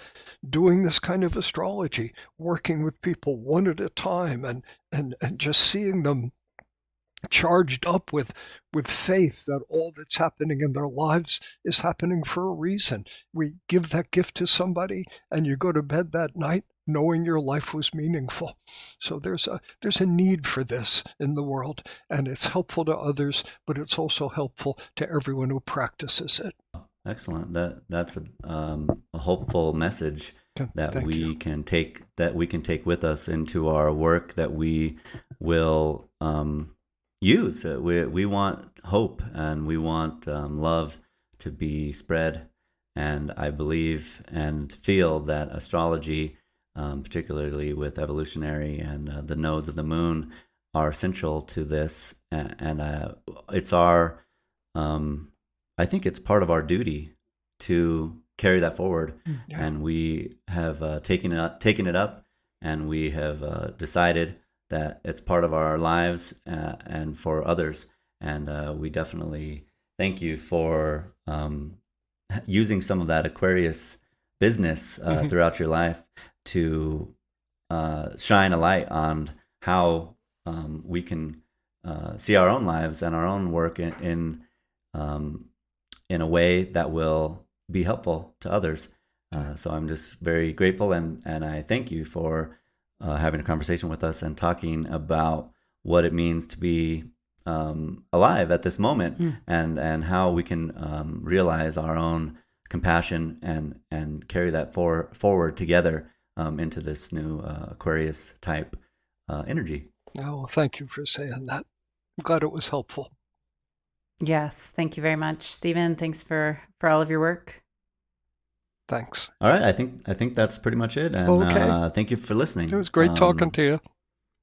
doing this kind of astrology, working with people one at a time and, and, and just seeing them charged up with with faith that all that's happening in their lives is happening for a reason. We give that gift to somebody and you go to bed that night knowing your life was meaningful. So there's a there's a need for this in the world and it's helpful to others, but it's also helpful to everyone who practices it. Excellent. That that's a, um, a hopeful message that Thank we you. can take that we can take with us into our work that we will um, use. Uh, We we want hope and we want um, love to be spread, and I believe and feel that astrology, um, particularly with evolutionary and uh, the nodes of the moon, are essential to this, and, and uh, it's our um, I think it's part of our duty to carry that forward, Yeah. and we have uh, taken it up, taken it up, and we have uh, decided that it's part of our lives uh, and for others, and uh, we definitely thank you for um, using some of that Aquarius business uh, Mhm. throughout your life to uh, shine a light on how um, we can uh, see our own lives and our own work in, in um, in a way that will be helpful to others. Uh, so I'm just very grateful and, and I thank you for uh, having a conversation with us and talking about what it means to be um, alive at this moment Mm. and, and how we can um, realize our own compassion and, and carry that for, forward together um, into this new uh, Aquarius type uh, energy. Oh, well, thank you for saying that. I'm glad it was helpful. Yes, thank you very much, Steven. Thanks for for all of your work. Thanks. All right, I think I think that's pretty much it. And Okay. uh, thank you for listening. It was great Um, talking to you.